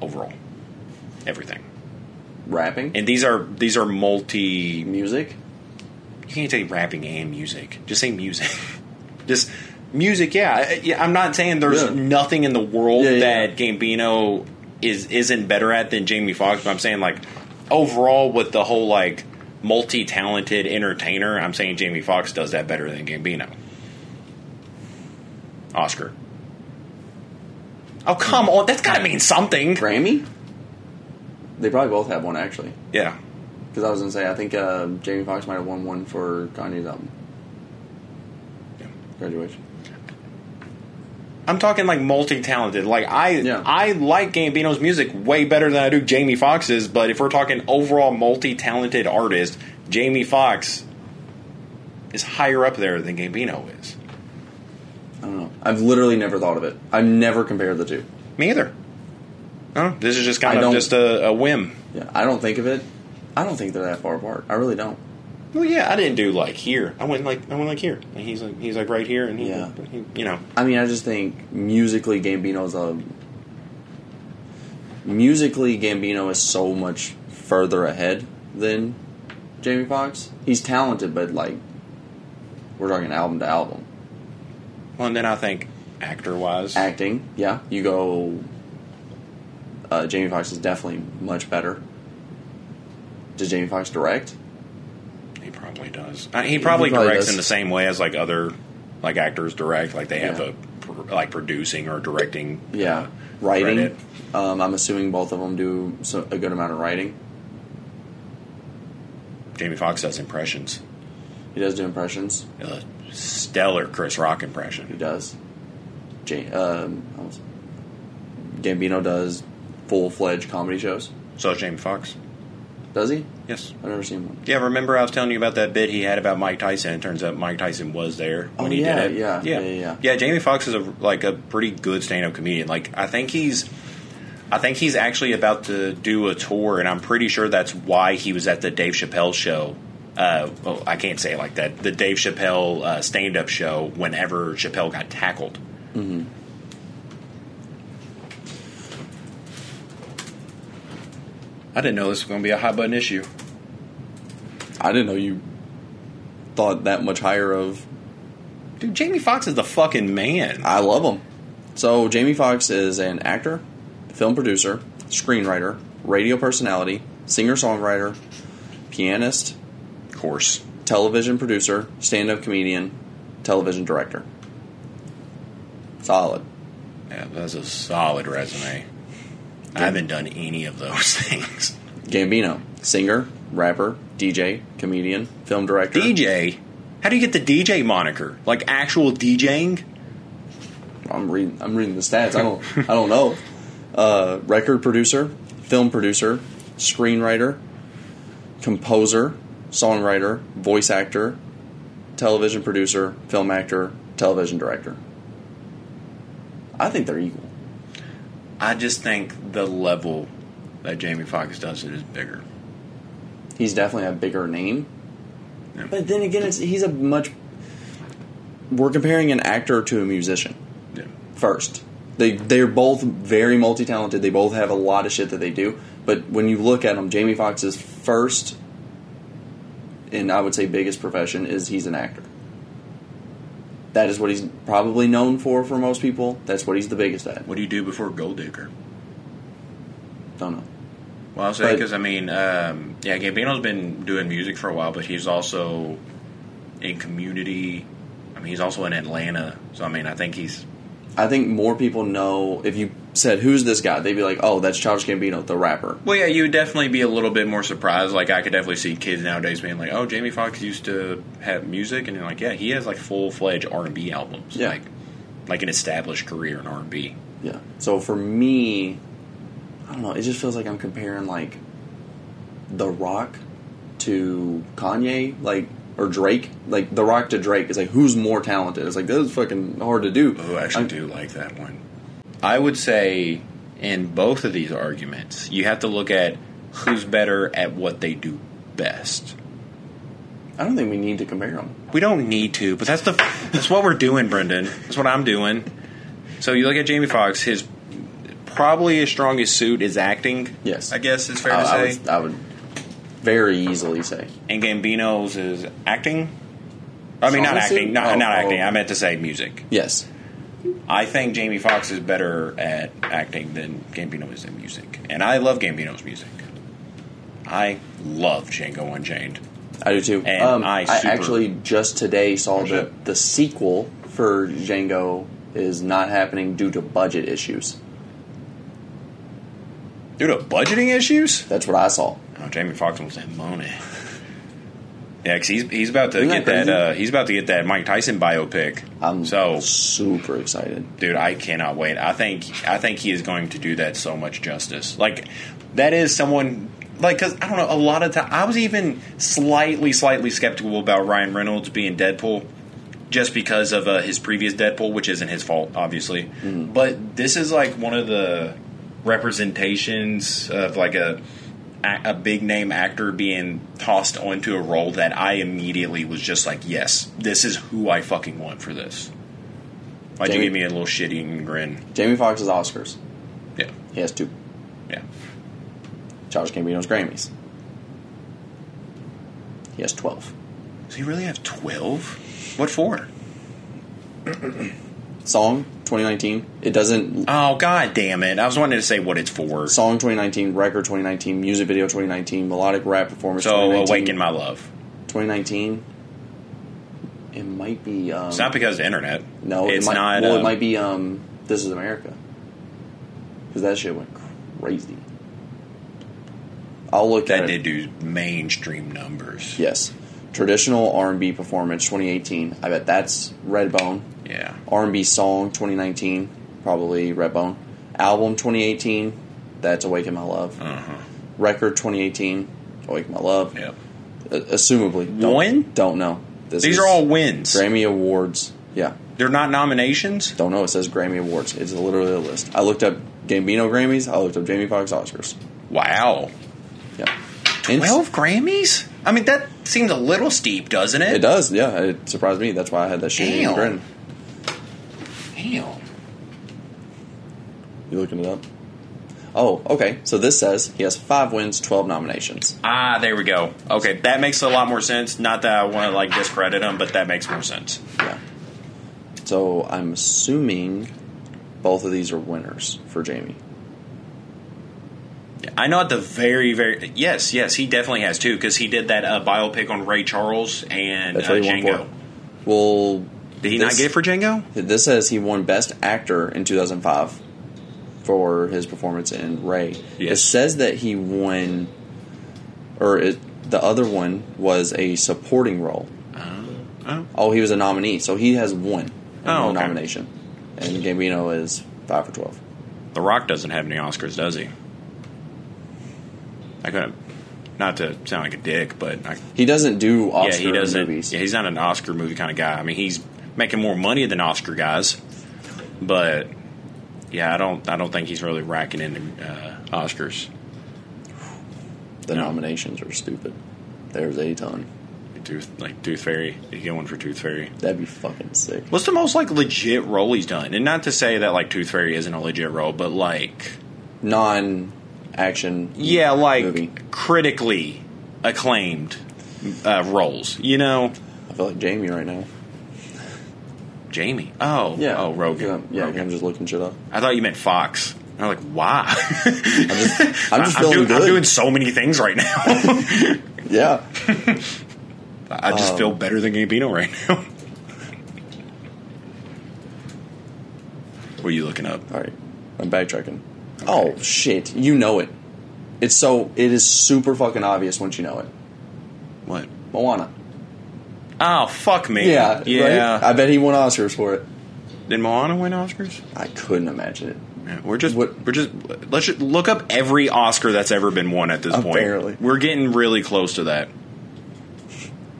overall. Everything, Rapping? and these are these are multi Music? You can't say rapping and music. Just say music. Just music. Yeah, I- yeah. I'm not saying there's Yeah. nothing in the world yeah, that Gambino is isn't better at than Jamie Foxx. But I'm saying like overall with the whole like multi-talented entertainer, I'm saying Jamie Foxx does that better than Gambino. Oscar. Oh come on, that's got to mean something. Grammy. They probably both have one actually. Yeah, Because I was gonna say I think uh, Jamie Foxx might have won one for Kanye's album. Yeah. Graduation. I'm talking like multi-talented. Like I, Yeah. I like Gambino's music way better than I do Jamie Foxx's. But if we're talking overall multi-talented artist, Jamie Foxx is higher up there than Gambino is. I don't know. I've literally never thought of it. I've never compared the two. Me either. No, this is just I kind of don't- just a, a whim. Yeah, I don't think of it. I don't think they're that far apart. I really don't. Well, yeah, I didn't do like here. I went like I went like here. And he's like he's like right here, and he, Yeah. he you know, I mean, I just think musically Gambino's a musically Gambino is so much further ahead than Jamie Foxx. He's talented, but like we're talking album to album. Well, and then I think actor wise, Acting, yeah, you go. Uh, Jamie Foxx is definitely much better. Does Jamie Foxx direct? he probably does. Uh, he probably, probably directs does. in the same way as like other like actors direct. Like they have Yeah. a pr- like producing or directing. Yeah, uh, writing. Um, I'm assuming both of them do so, a good amount of writing. Jamie Foxx does impressions. He does do impressions. A stellar Chris Rock impression. He does. J- um, Gambino does full fledged comedy shows. So is Jamie Foxx. Does he? Yes. I've never seen one. Yeah, remember I was telling you about that bit he had about Mike Tyson. It turns out Mike Tyson was there when Oh, he yeah, did it. yeah, yeah, yeah, yeah. Jamie Foxx is a like a pretty good stand-up comedian. Like I think he's, I think he's actually about to do a tour, and I'm pretty sure that's why he was at the Dave Chappelle show. Uh, well, I can't say it like that. The Dave Chappelle uh, stand-up show. Whenever Chappelle got tackled. Mm-hmm. I didn't know this was going to be a hot button issue. I didn't know you thought that much higher of. Dude, Jamie Foxx is the fucking man. I love him. So Jamie Foxx is an actor, film producer, screenwriter, radio personality, singer songwriter, pianist, course. television producer, stand up comedian, television director. Solid. Yeah, that's a solid resume. I haven't done any of those things. Gambino, singer, rapper, DJ, comedian, film director. DJ? How do you get the DJ moniker? Like actual DJing? I'm reading. I'm reading the stats. I don't. I don't know. Uh, record producer, film producer, screenwriter, composer, songwriter, voice actor, television producer, film actor, television director. I think they're equal. I just think the level that Jamie Foxx does it is bigger. He's definitely a bigger name. Yeah. But then again, it's he's a much. We're comparing an actor to a musician. Yeah. first. They they're both very multi talented. They both have a lot of shit that they do. But when you look at them, Jamie Foxx's first, and I would say biggest profession is he's an actor. That is what he's probably known for for most people. That's what he's the biggest at. What do you do before Gold Digger? Don't know. Well, I'll say because I mean, um, yeah, Gambino's been doing music for a while, but he's also in Community. I mean, he's also in Atlanta. So I mean, I think he's I think more people know if you said who's this guy, they'd be like, oh, that's Childish Gambino, the rapper. Well, yeah, you would definitely be a little bit more surprised. Like, I could definitely see kids nowadays being like, "Oh, Jamie Foxx used to have music," and you're like, "Yeah, he has like full fledged R and B albums, Yeah. like like an established career in R and B." Yeah. So for me, I don't know. It just feels like I'm comparing like The Rock to Kanye, like or Drake. Like The Rock to Drake is like who's more talented? It's like this is fucking hard to do. Oh, I actually I'm- do like that one. I would say in both of these arguments, you have to look at who's better at what they do best. I don't think we need to compare them. We don't need to, but that's the that's what we're doing, Brendan. That's what I'm doing. So you look at Jamie Foxx, his probably his strongest suit is acting. Yes. I guess is fair I, to I say. would, I would very easily say. and Gambino's is acting. I mean, not acting, not, Oh, not oh. acting. I meant to say music. Yes. I think Jamie Foxx is better at acting than Gambino is in music, and I love Gambino's music. I love Django Unchained. I do too. And um, I I, actually just today saw that the, the sequel for Django is not happening due to budget issues. Due to budgeting issues? That's what I saw. Oh, Jamie Foxx wants that money. Yeah, 'cause he's he's about to Isn't get that that. uh, he's about to get that Mike Tyson biopic. I'm so, super excited. dude, I cannot wait. I think I think he is going to do that so much justice. Like that is someone like because I don't know. A lot of time, I was even slightly slightly skeptical about Ryan Reynolds being Deadpool. Just because of uh, his previous Deadpool, which isn't his fault, obviously, Mm-hmm. but this is like one of the representations of like a a big name actor being tossed onto a role that I immediately was just like, yes, this is who I fucking want for this. Why'd you Jamie- give me a little shitty grin? Jamie Foxx's Oscars. Yeah, He has two. yeah. Childish Gambino's Grammys. He has 12. Does he really have twelve? What for? Song 2019. It doesn't. Oh god damn it! I was wanting to say what it's for. Song 2019, record 2019, music video 2019, melodic rap performance So 2019. awaken my love. 2019. It might be. Um, It's not because of the internet. no, it's it might, not. Well, uh, it might be. Um, this is America. Because that shit went crazy. I'll look That at did it. do mainstream numbers. Yes, traditional R&B performance 2018. I bet that's Redbone. Yeah. R&B song 2019, probably Redbone. Album 2018, that's Awaken My Love. Uh huh. Record 2018, Awaken My Love. Yep. Uh, assumably, don't, Win? Don't know. This These are all wins. Grammy awards. Yeah, They're not nominations. don't know. It says Grammy awards. It's literally a list. I looked up Gambino Grammys. I looked up Jamie Foxx Oscars. Wow. Yeah, And Twelve Grammys? I mean, that seems a little steep, doesn't it? It does. Yeah, it surprised me. That's why I had that shitty grin. Damn. You looking it up? Oh, okay. So this says he has five wins, twelve nominations. Ah, there we go. Okay, that makes a lot more sense. Not that I want to like discredit him, but that makes more sense. Yeah. So I'm assuming both of these are winners for Jamie. I know at the very, very yes, yes, he definitely has too because he did that uh, biopic on Ray Charles and uh, what he won Django. Well, Did he not get it for Django? This says he won Best Actor in 2005 for his performance in Ray. It says that he won, or it, the other one was a supporting role. Uh, oh, Oh, he was a nominee, so he has one Oh, okay. nomination, and Gambino is five for twelve. The Rock doesn't have any Oscars, does he? I couldn't. Not to sound like a dick, but I, He doesn't do Oscar yeah, he doesn't. movies. Yeah, he's not an Oscar movie kind of guy. I mean, he's making more money than Oscar guys, but yeah, I don't. I don't think he's really racking in uh, Oscars. the No. nominations are stupid. There's a ton. Tooth, like Tooth Fairy, you get one for Tooth Fairy. That'd be fucking sick. What's the most like legit role he's done? And not to say that like Tooth Fairy isn't a legit role, but like Non-action. yeah, like Movie. critically acclaimed uh, roles. You know, I feel like Jamie right now. Jamie. Oh, Yeah. Oh, Rogan. Yeah, Rogan. I'm just looking shit up. I thought you meant Foxx. I'm like, why? I'm just, I'm just feeling doing, good. I'm doing so many things right now. yeah. I just Um, feel better than Gambino right now. what are you looking up? All right. I'm backtracking. Oh shit! You know it. It's so. It is super fucking obvious once you know it. What? Moana. Oh, fuck me. Yeah. Yeah. Right? I bet he won Oscars for it. Did Moana win Oscars? I couldn't imagine it. Yeah, we're just What- we're just let's just look up every Oscar that's ever been won at this Apparently. point. We're getting really close to that.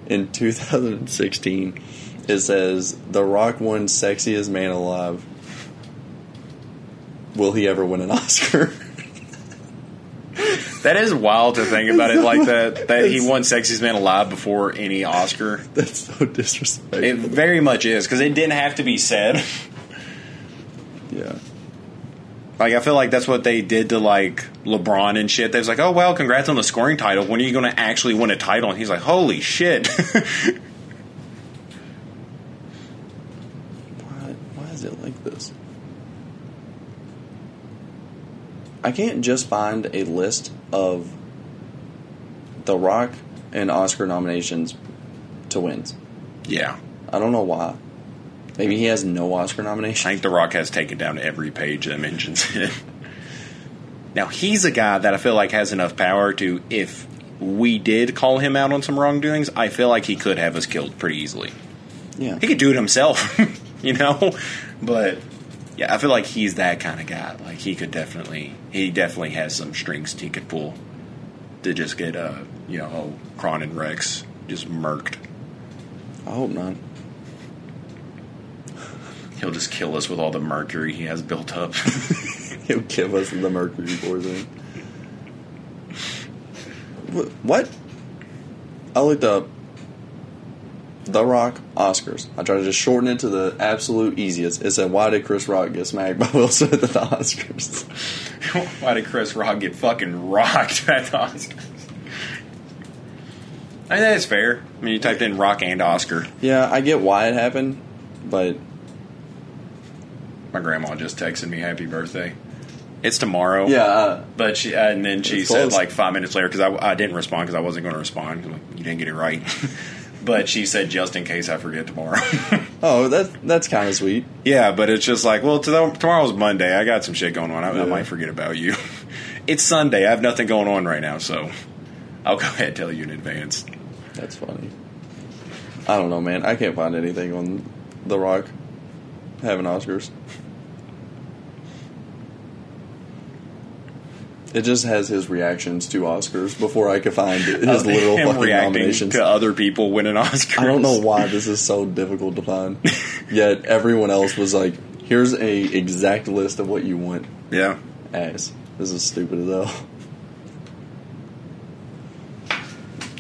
In 2016, it says The Rock won Sexiest Man Alive. Will he ever win an Oscar? That is wild to think about it like that. That he won Sexiest Man Alive before any Oscar. That's so disrespectful. It very much is because it didn't have to be said. yeah. Like I feel like that's what they did to like LeBron and shit. They was like, "Oh well, congrats on the scoring title. When are you going to actually win a title?" And he's like, "Holy shit!" Why, why is it like this? I can't just find a list of The Rock and Oscar nominations to wins. yeah, I don't know why. Maybe he has no Oscar nominations. I think The Rock has taken down every page that mentions it. Now he's a guy that I feel like has enough power to, if we did call him out on some wrongdoings, I feel like he could have us killed pretty easily. Yeah. He could do it himself, you know. But yeah, I feel like he's that kind of guy. Like he could definitely, he definitely has some strings he could pull to just get, uh, you know, Kron and Rex just murked. I hope not. He'll just kill us with all the mercury he has built up. He'll give us the mercury poisoning. What? I looked up The Rock Oscars. I tried to just shorten it to the absolute easiest. It said, "Why did Chris Rock get smacked by Will Smith at the Oscars?" Why did Chris Rock get fucking rocked at the Oscars? I mean, that's fair. I mean, you typed in Rock and Oscar. yeah, I get why it happened, but My grandma just texted me happy birthday. It's tomorrow. yeah, uh, But she, uh, and then she said close. like five minutes later because I, I didn't respond because I wasn't going to respond. 'cause You didn't get it right. but she said just in case I forget tomorrow. oh, that that's kind of sweet. yeah, but it's just like, well, to- tomorrow's Monday. I got some shit going on. I, I might forget about you. it's Sunday. I have nothing going on right now, so I'll go ahead and tell you in advance. That's funny. I don't know, man. I can't find anything on The Rock having Oscars. It just has his reactions to Oscars before I could find his him fucking nominations. to other people winning Oscars. I don't know why this is so difficult to find. Yet everyone else was like, "Here's a exact list of what you want." Yeah. As this is stupid as hell.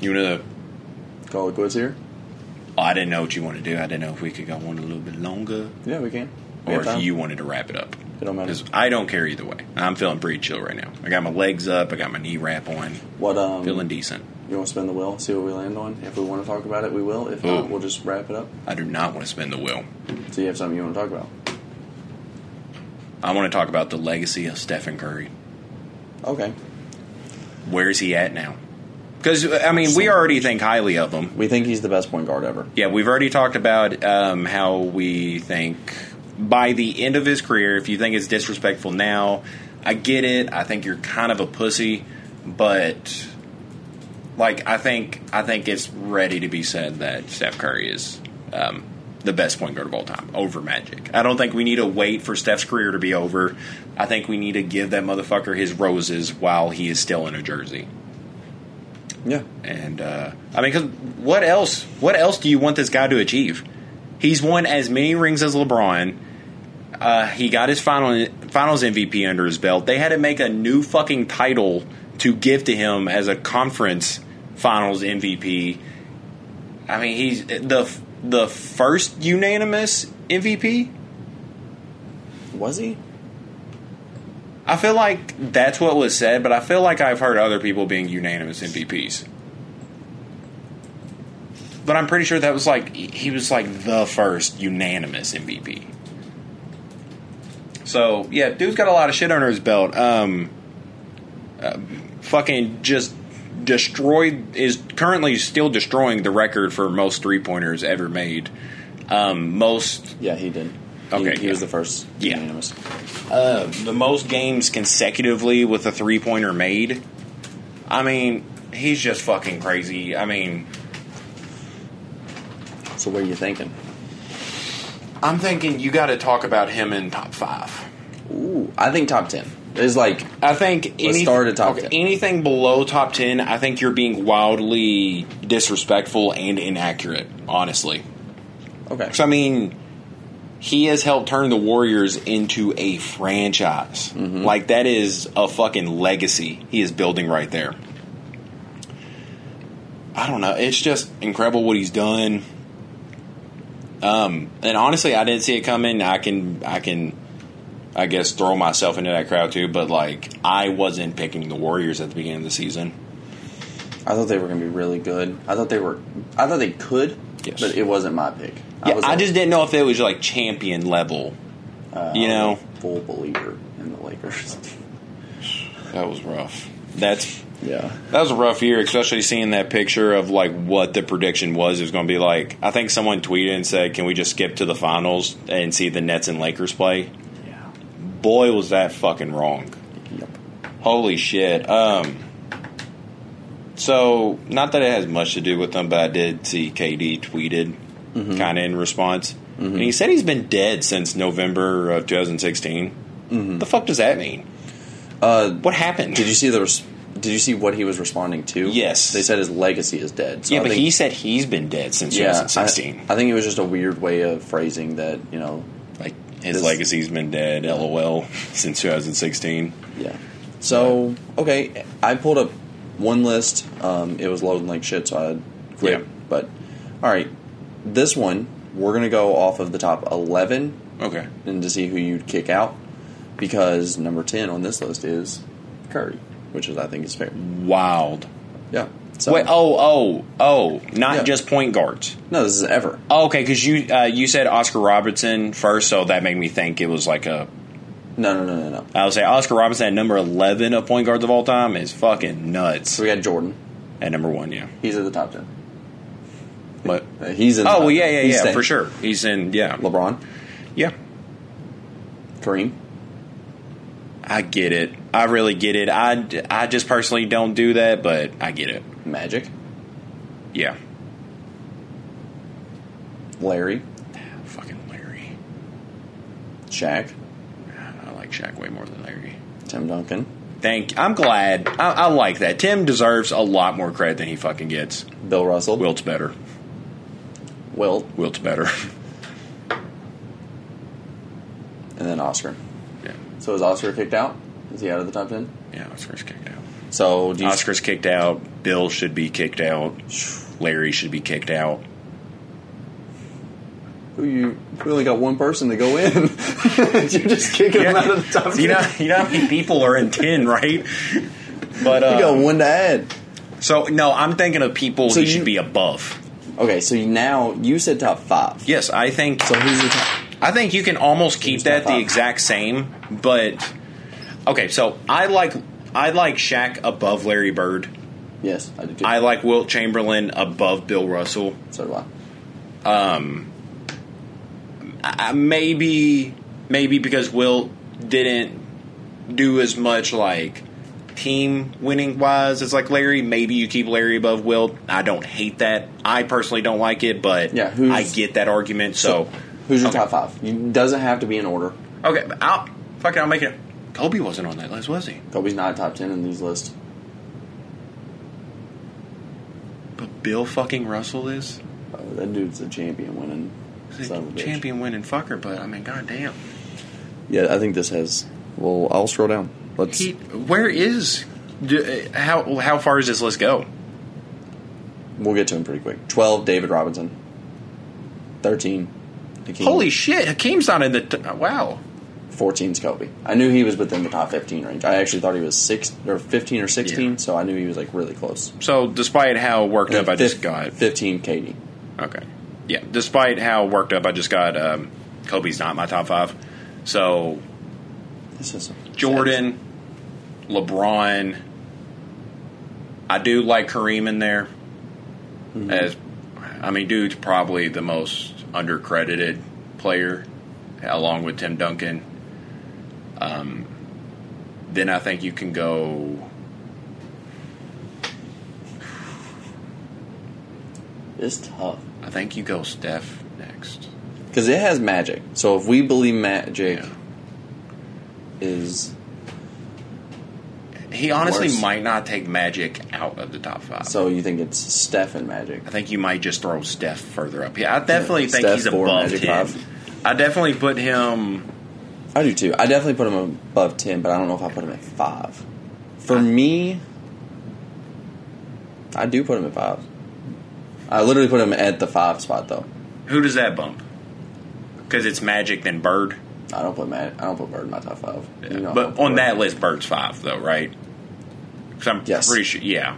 You wanna? Call it quits here. Oh, I didn't know what you want to do. I didn't know if we could go on a little bit longer, Yeah, we can. We or if time. you wanted to wrap it up. It don't matter. 'Cause I don't care either way. I'm feeling pretty chill right now. I got my legs up. I got my knee wrap on. What um? Feeling decent. You want to spin the wheel? See what we land on. If we want to talk about it, we will. If Ooh. not, we'll just wrap it up. I do not want to spin the wheel. So you have something you want to talk about? I want to talk about the legacy of Stephen Curry. Okay. Where is he at now? Because I mean, we already think highly of him. We think he's the best point guard ever. Yeah, we've already talked about um, how we think by the end of his career, if you think it's disrespectful now, I get it. I think you're kind of a pussy, but like I think I think it's ready to be said that Steph Curry is um, the best point guard of all time over Magic. I don't think we need to wait for Steph's career to be over. I think we need to give that motherfucker his roses while he is still in a jersey. Yeah. And uh, I mean, because what else? What else do you want this guy to achieve? He's won as many rings as LeBron. Uh, he got his final Finals MVP under his belt. They had to make a new fucking title to give to him as a conference Finals MVP. I mean, he's the the first unanimous MVP. Was he? I feel like that's what was said, but I feel like I've heard other people being unanimous MVPs. But I'm pretty sure that was like he was like the first unanimous MVP. So yeah, dude's got a lot of shit under his belt. Um, uh, fucking just destroyed is currently still destroying the record for most three pointers ever made. Um, most Yeah, he did. Okay, He, he yeah. was the first Yeah. unanimous. uh, the most games consecutively with a three pointer made. I mean, he's just fucking crazy. I mean, So what are you thinking? I'm thinking you got to talk about him in top five. Ooh, I think top ten is like I think any, start at top 10. anything below top ten, I think you're being wildly disrespectful and inaccurate. Honestly, okay. so I mean, he has helped turn the Warriors into a franchise. Mm-hmm. Like that is a fucking legacy he is building right there. I don't know. It's just incredible what he's done. Um, and honestly, I didn't see it coming. I can, I can, I guess, throw myself into that crowd too. But like, I wasn't picking the Warriors at the beginning of the season. I thought they were going to be really good. I thought they were. I thought they could, Yes. but it wasn't my pick. Yeah, was I just didn't know if it was like champion level. uh, you I know. a full believer in the Lakers. That was rough. That's Yeah. That was a rough year, especially seeing that picture of like what the prediction was. It was going to be like. I think someone tweeted and said, "Can we just skip to the finals and see the Nets and Lakers play?" Yeah. Boy, was that fucking wrong. Yep. Holy shit. Um. So, not that it has much to do with them, but I did see KD tweeted Mm-hmm. kind of in response, and he said he's been dead since November of 2016. Mm-hmm. The fuck does that mean? Uh, What happened? did you see the? Res- did you see what he was responding to? Yes. They said his legacy is dead. So yeah, I but think- he said he's been dead since Yeah, 2016. I think it was just a weird way of phrasing that. You know. Like his This- legacy's been dead, lol, since 2016. Yeah. So okay, I pulled up one list. Um, it was loading like shit, so I quit. Yeah. But all right, this one we're gonna go off of the top eleven Okay. and to see who you'd kick out because number ten on this list is Curry, which is I think is fair. Wild. Yeah. So Wait, oh, oh, oh, not Yeah. just point guards. no, this is ever. Oh, okay, because you uh, you said Oscar Robertson first, so that made me think it was like a. No, no, no, no, no. I would say Oscar Robertson at number eleven of point guards of all time is fucking nuts. So we got Jordan. At number one, yeah. He's at the top ten. But Uh, he's in. the oh top well, 10. yeah, yeah, He's yeah, staying. for sure. He's in, yeah, LeBron, yeah. Kareem. I get it. I really get it. I, I just personally don't do that, but I get it. Magic, Yeah. Larry, Fucking Larry. Shaq, I like Shaq way more than Larry. Tim Duncan, Thank. I'm glad. I, I like that. Tim deserves a lot more credit than he fucking gets. Bill Russell, Wilt's better. Wilt, Wilt's better. and then Oscar. So is Oscar kicked out? Is he out of the top ten? Yeah. Oscar's kicked out. So do you Oscar's kicked out. Bill should be kicked out. Larry should be kicked out. who you we only got one person to go in. You're just kicking them out of the top you know, you know how many people are in ten, right? But you got uh, one to add. so no, I'm thinking of people So who you- should be above. Okay, so now you said top five. Yes, I think. So who's the top? I think you can almost keep that the exact same, but okay. So I like I like Shaq above Larry Bird. Yes, I did. Too. I like Wilt Chamberlain above Bill Russell. so do um, I. I, maybe maybe because Wilt didn't do as much like team winning wise as like Larry. Maybe you keep Larry above Wilt. I don't hate that. I personally don't like it, but Yeah, I get that argument. So, Who's your okay. top five? You, doesn't have to be in order. okay, I'll fuck it. I'll make it. Kobe wasn't on that list, was he? Kobe's not top ten in these lists. But Bill fucking Russell is. Oh, that dude's a champion winning. He's son a of a bitch. champion winning fucker, but I mean, goddamn. Yeah, I think this has. Well, I'll scroll down. Let's. He, where is? do- uh, How how far does this list go? We'll get to him pretty quick. Twelve, David Robinson. Thirteen. Hakeem. Holy shit! Hakeem's not in the. T- wow. 14's Kobe. I knew he was within the top 15 range. I actually thought he was six or 15 or 16, Yeah. so I knew he was like really close. So, despite how worked And up I just got, 15 KD. okay, yeah. Despite how worked up I just got, um, Kobe's not my top five. So This is Jordan, LeBron. I do like Kareem in there. As I mean, dude's probably the most undercredited player, along with Tim Duncan. Um, then I think you can go. It's tough I think you go Steph next. because it has magic. So if we believe magic Yeah. is He honestly Worse. might not take Magic out of the top five. so, you think it's Steph and Magic. I think you might just throw Steph further up. Yeah, I definitely Yeah, think Steph he's above Magic ten. five. I definitely put him. I do too. I definitely put him above 10, but I don't know if I put him at five. For me, I do put him at five. I literally put him at the five spot though. Who does that bump? Because it's Magic then Bird. I don't put Matt. I don't put Bird in my top five. Yeah. You know but on that list, Bird's five though, right? Because I'm Yes. pretty sure. Yeah,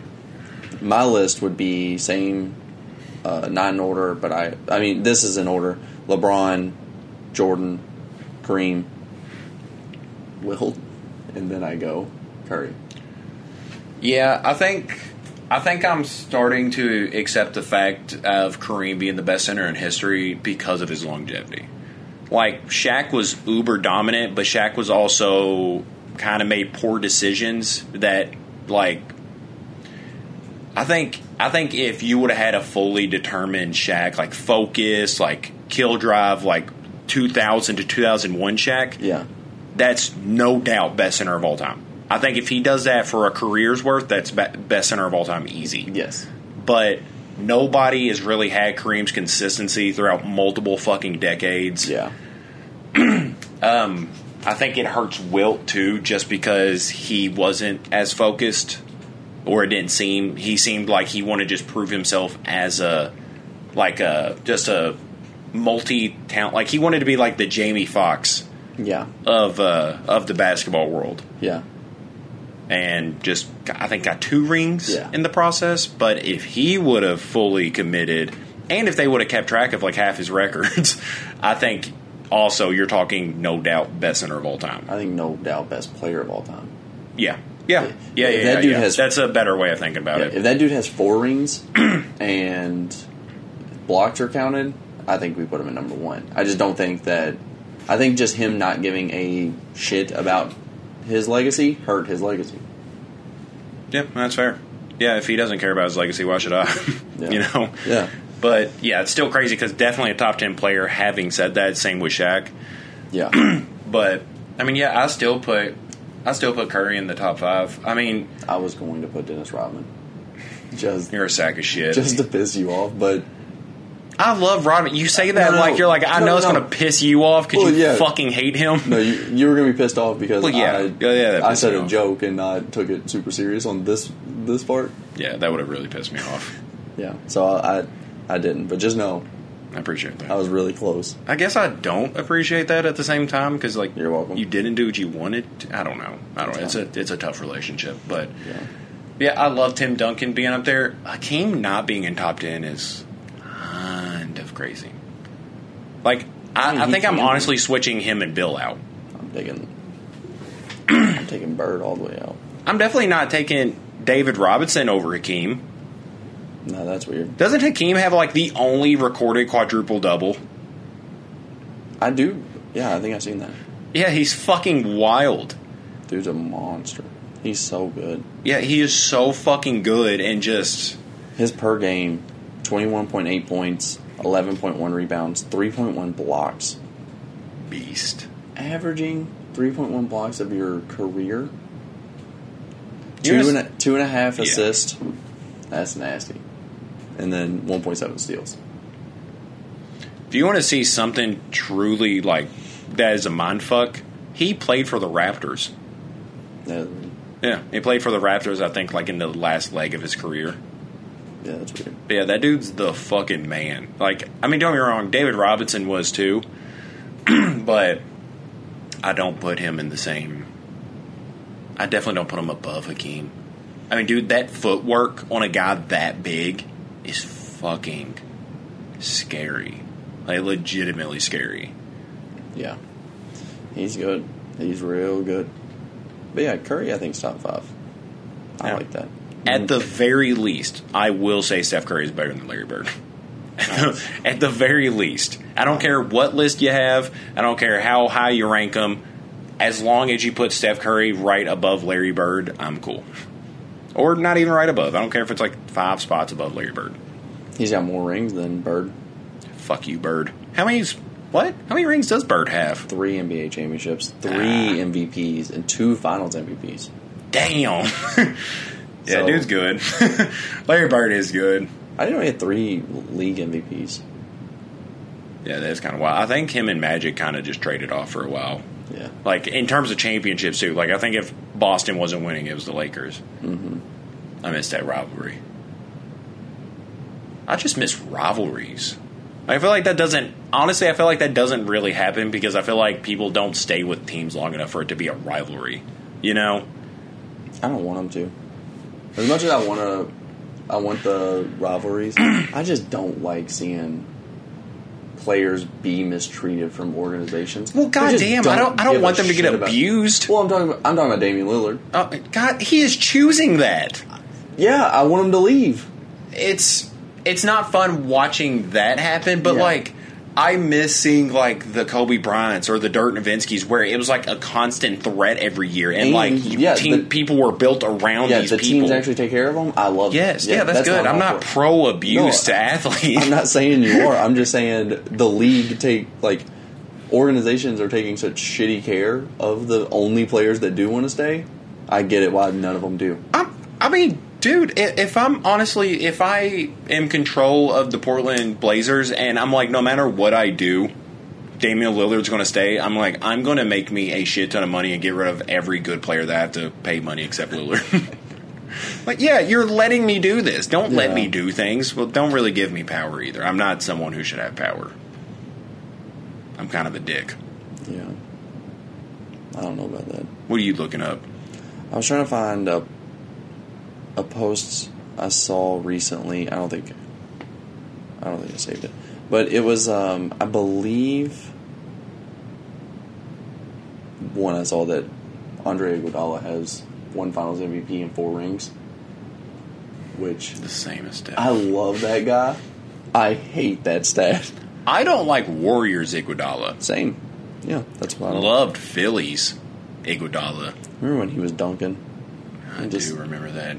my list would be same, uh, not in order, but I. I mean, this is in order: LeBron, Jordan, Kareem, Wilt, and then I go Curry. Yeah, I think I think I'm starting to accept the fact of Kareem being the best center in history because of his longevity. Like Shaq was uber dominant, but Shaq was also kind of made poor decisions that like I think I think if you would have had a fully determined Shaq, like focus, like kill drive, like 2000 to 2001 Shaq, Yeah. that's no doubt best center of all time. I think if he does that for a career's worth, that's be- best center of all time easy. Yes. But nobody has really had Kareem's consistency throughout multiple fucking decades. Yeah. um, I think it hurts Wilt too, just because he wasn't as focused, or it didn't seem. He seemed like he wanted to just prove himself as a, like a just a multi talent. Like he wanted to be like the Jamie Foxx, Yeah. of uh, of the basketball world. Yeah. And just I think got two rings Yeah. in the process. But if he would have fully committed, and if they would have kept track of like half his records, I think also you're talking no doubt best center of all time. I think no doubt best player of all time. Yeah, yeah, yeah, yeah. If yeah, that dude yeah. has- That's a better way of thinking about Yeah, it. if that dude has four rings and blocks are counted, I think we put him at number one. I just don't think that. I think just him not giving a shit about his legacy hurt his legacy. yeah, that's fair. Yeah, if he doesn't care about his legacy, why should I? Yeah. you know. Yeah. But yeah, it's still crazy because definitely a top ten player. Having said that, same with Shaq. Yeah. But I mean, yeah, I still put I still put Curry in the top five. I mean, I was going to put Dennis Rodman. Just you're a sack of shit. just to piss you off, but I love Rodman. You say that No, no, like you're like I no, know it's to piss you off because Well, you yeah. fucking hate him. no, you, you were gonna be pissed off because Well, yeah. I, Yeah, I said a off. joke and I took it super serious on this this part. Yeah, that would have really pissed me off. Yeah, so I I, I didn't, but just know I appreciate that. I was really close. I guess I don't appreciate that at the same time because like You're welcome. You didn't do what you wanted. To. I don't know. I don't know. It's a it's a tough relationship, but Yeah. yeah, I love Tim Duncan being up there. Hakeem not being in top ten is of crazy. Like I, I mean, I think I'm honestly switching him and Bill out. I'm taking I'm taking Bird all the way out. I'm definitely not taking David Robinson over Hakeem. No, that's weird. Doesn't Hakeem have like the only recorded quadruple double? I do. Yeah, I think I've seen that. Yeah, he's fucking wild. Dude's a monster. He's so good. Yeah, he is so fucking good and just His per game, twenty one point eight points, eleven point one rebounds, three point one blocks. beast. Averaging three point one blocks of your career. Two and a, two and a half Yeah. assists. That's nasty. And then one point seven steals. If you want to see something truly like that is a mind fuck, he played for the Raptors. Yeah, Yeah, he played for the Raptors. I think like in the last leg of his career. Yeah, that's weird. But yeah, that dude's the fucking man. Like, I mean, don't get me wrong, David Robinson was too, but I don't put him in the same. I definitely don't put him above Hakeem. I mean, dude, that footwork on a guy that big is fucking scary. Like, legitimately scary. Yeah, he's good. He's real good. But yeah, Curry, I think is top five. I Yeah. like that. At the very least, I will say Steph Curry is better than Larry Bird. At the very least, I don't care what list you have. I don't care how high you rank them. As long as you put Steph Curry right above Larry Bird, I'm cool. Or not even right above. I don't care if it's like five spots above Larry Bird. He's got more rings than Bird. Fuck you, Bird. How many? What? How many rings does Bird have? Three NBA championships, three Ah. MVPs, and two Finals MVPs. Damn. yeah, So- dude's good. Larry Bird is good. I didn't know he had three league MVPs. Yeah, that's kind of wild. I think him and Magic kind of just traded off for a while. Yeah, Like in terms of championships too. Like I think if Boston wasn't winning, it was the Lakers. hmm I miss that rivalry. I just miss rivalries. I feel like that doesn't. Honestly, I feel like that doesn't really happen because I feel like people don't stay with teams long enough for it to be a rivalry. You know? I don't want them to. As much as I want to, I want the rivalries. I just don't like seeing players be mistreated from organizations. Well, goddamn, I don't. I don't want them to get about- abused. Well, I'm talking. About, I'm talking about Damian Lillard. Uh, God, he is choosing that. Yeah, I want him to leave. It's it's not fun watching that happen, but Yeah. like. I miss seeing like the Kobe Bryants or the Dirk Nowitzki's where it was like a constant threat every year, and, And, like you, yeah, team, the- people were built around Yeah, these the people. teams actually take care of them. I love. yes, it. yeah, that's, good. I'm not pro abuse No, to athletes. I'm not saying you are. I'm just saying the league take like organizations are taking such shitty care of the only players that do want to stay. I get it why none of them do. I'm, I mean, dude, if I'm honestly, if I am control of the Portland Blazers and I'm like, no matter what I do, Damian Lillard's going to stay. I'm like, I'm going to make me a shit ton of money and get rid of every good player that I have to pay money except Lillard. like, yeah, you're letting me do this. Don't let me do things. Well, don't really give me power either. I'm not someone who should have power. I'm kind of a dick. Yeah, I don't know about that. What are you looking up? I was trying to find a a post I saw recently. I don't think I don't think I saved it, but it was um, I believe one I saw that Andre Iguodala has one Finals MVP and four rings, which The same as Steph. I love that guy. I hate that stat. I don't like Warriors Iguodala. Same, yeah, that's why I Loved Philly's Iguodala. remember when he was dunking. I Just- do remember that.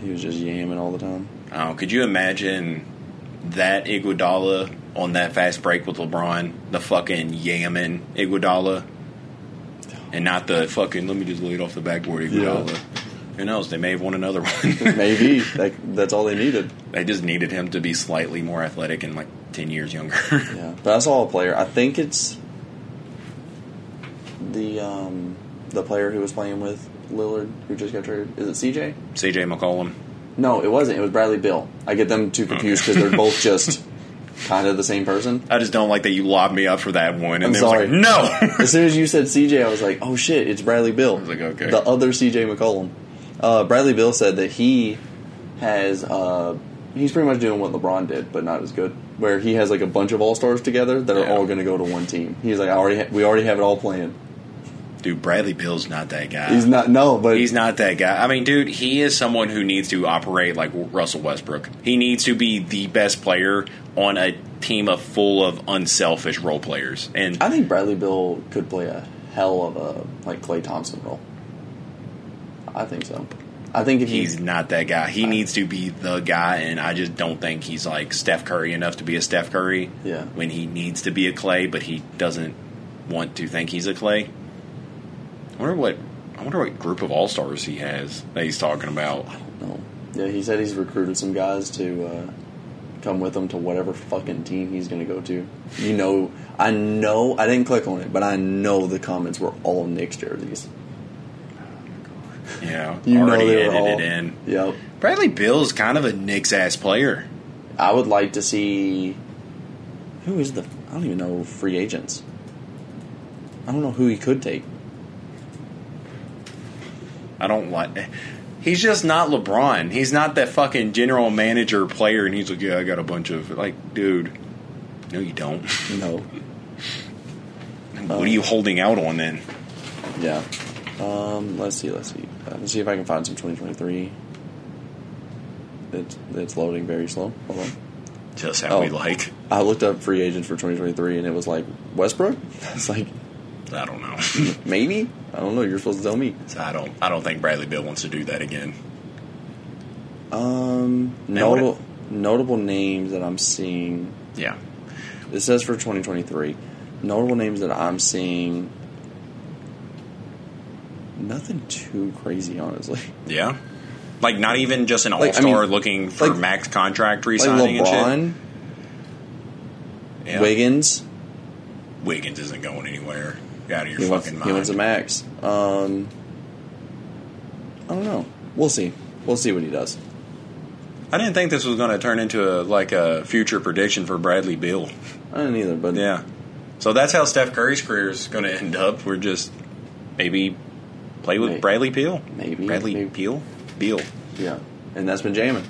He was just yamming all the time. Oh, could you imagine that Iguodala on that fast break with LeBron, the fucking yamming Iguodala, and not the fucking let me just lay it off the backboard Iguodala. Yeah. Who knows? They may have won another one. Maybe that, that's all they needed. they just needed him to be slightly more athletic and like ten years younger. Yeah, but I saw a player. I think it's the um, the player who was playing with Lillard who just got traded. Is it CJ? CJ McCollum. No, it wasn't. It was Bradley Beal. I get them too confused because they're both just kind of the same person. I just don't like that you lobbed me up for that one, and I'm was sorry. like, no. As soon as you said CJ, I was like, "Oh shit, it's Bradley Beal." I was like, okay. The other CJ McCollum. Uh, Bradley Beal said that he has uh, he's pretty much doing what LeBron did, but not as good. Where he has like a bunch of all stars together that are Yeah. all going to go to one team. He's like, "I already ha- we already have it all planned." Dude, Bradley Beal's not that guy. He's not no, but He's not that guy. I mean, dude, he is someone who needs to operate like Russell Westbrook. He needs to be the best player on a team of full of unselfish role players. And I think Bradley Beal could play a hell of a like Klay Thompson role. I think so. I think if he's he's not that guy. He needs to be the guy, and I just don't think he's like Steph Curry enough to be a Steph Curry. Yeah. When he needs to be a Klay, but he doesn't want to think he's a Klay. I wonder what. I wonder what group of all stars he has that he's talking about. no, yeah, he said he's recruited some guys to uh, come with him to whatever fucking team he's going to go to. You know, I know I didn't click on it, but I know the comments were all Knicks jerseys. Oh my God. Yeah, You already know they were all. in. Yep. Bradley Beal's kind of a Knicks ass player. I would like to see who is the I don't even know free agents. I don't know who he could take. I don't like. He's just not LeBron. He's not that fucking general manager player, and he's like, yeah, I got a bunch of like, dude. No, you don't. No. what are you holding out on then? Yeah. Um, let's see. Let's see. Uh, let's see if I can find some 2023. It's it's loading very slow. Hold on. Just how we Oh. like. I looked up free agents for 2023, and it was like Westbrook. It's like I don't know. maybe. I don't know. You're supposed to tell me. So I don't. I don't think Bradley Beal wants to do that again. Um, notable notable names that I'm seeing. Yeah. It says for 2023, notable names that I'm seeing. Nothing too crazy, honestly. Yeah. Like not even just an all Like, I star mean, looking for like- max contract Like re-signing and LeBron, shit. Yeah. Wiggins, Wiggins isn't going anywhere. Out of your he wants, fucking he wants a max. Um, I don't know. We'll see. We'll see what he does. I didn't think this was going to turn into a like a future prediction for Bradley Beal. I didn't either, but Yeah. So that's how Steph Curry's career is going to end up. We're just maybe play with May- Bradley Beal. maybe Bradley maybe. Peel. Beal. yeah. And that's been jamming.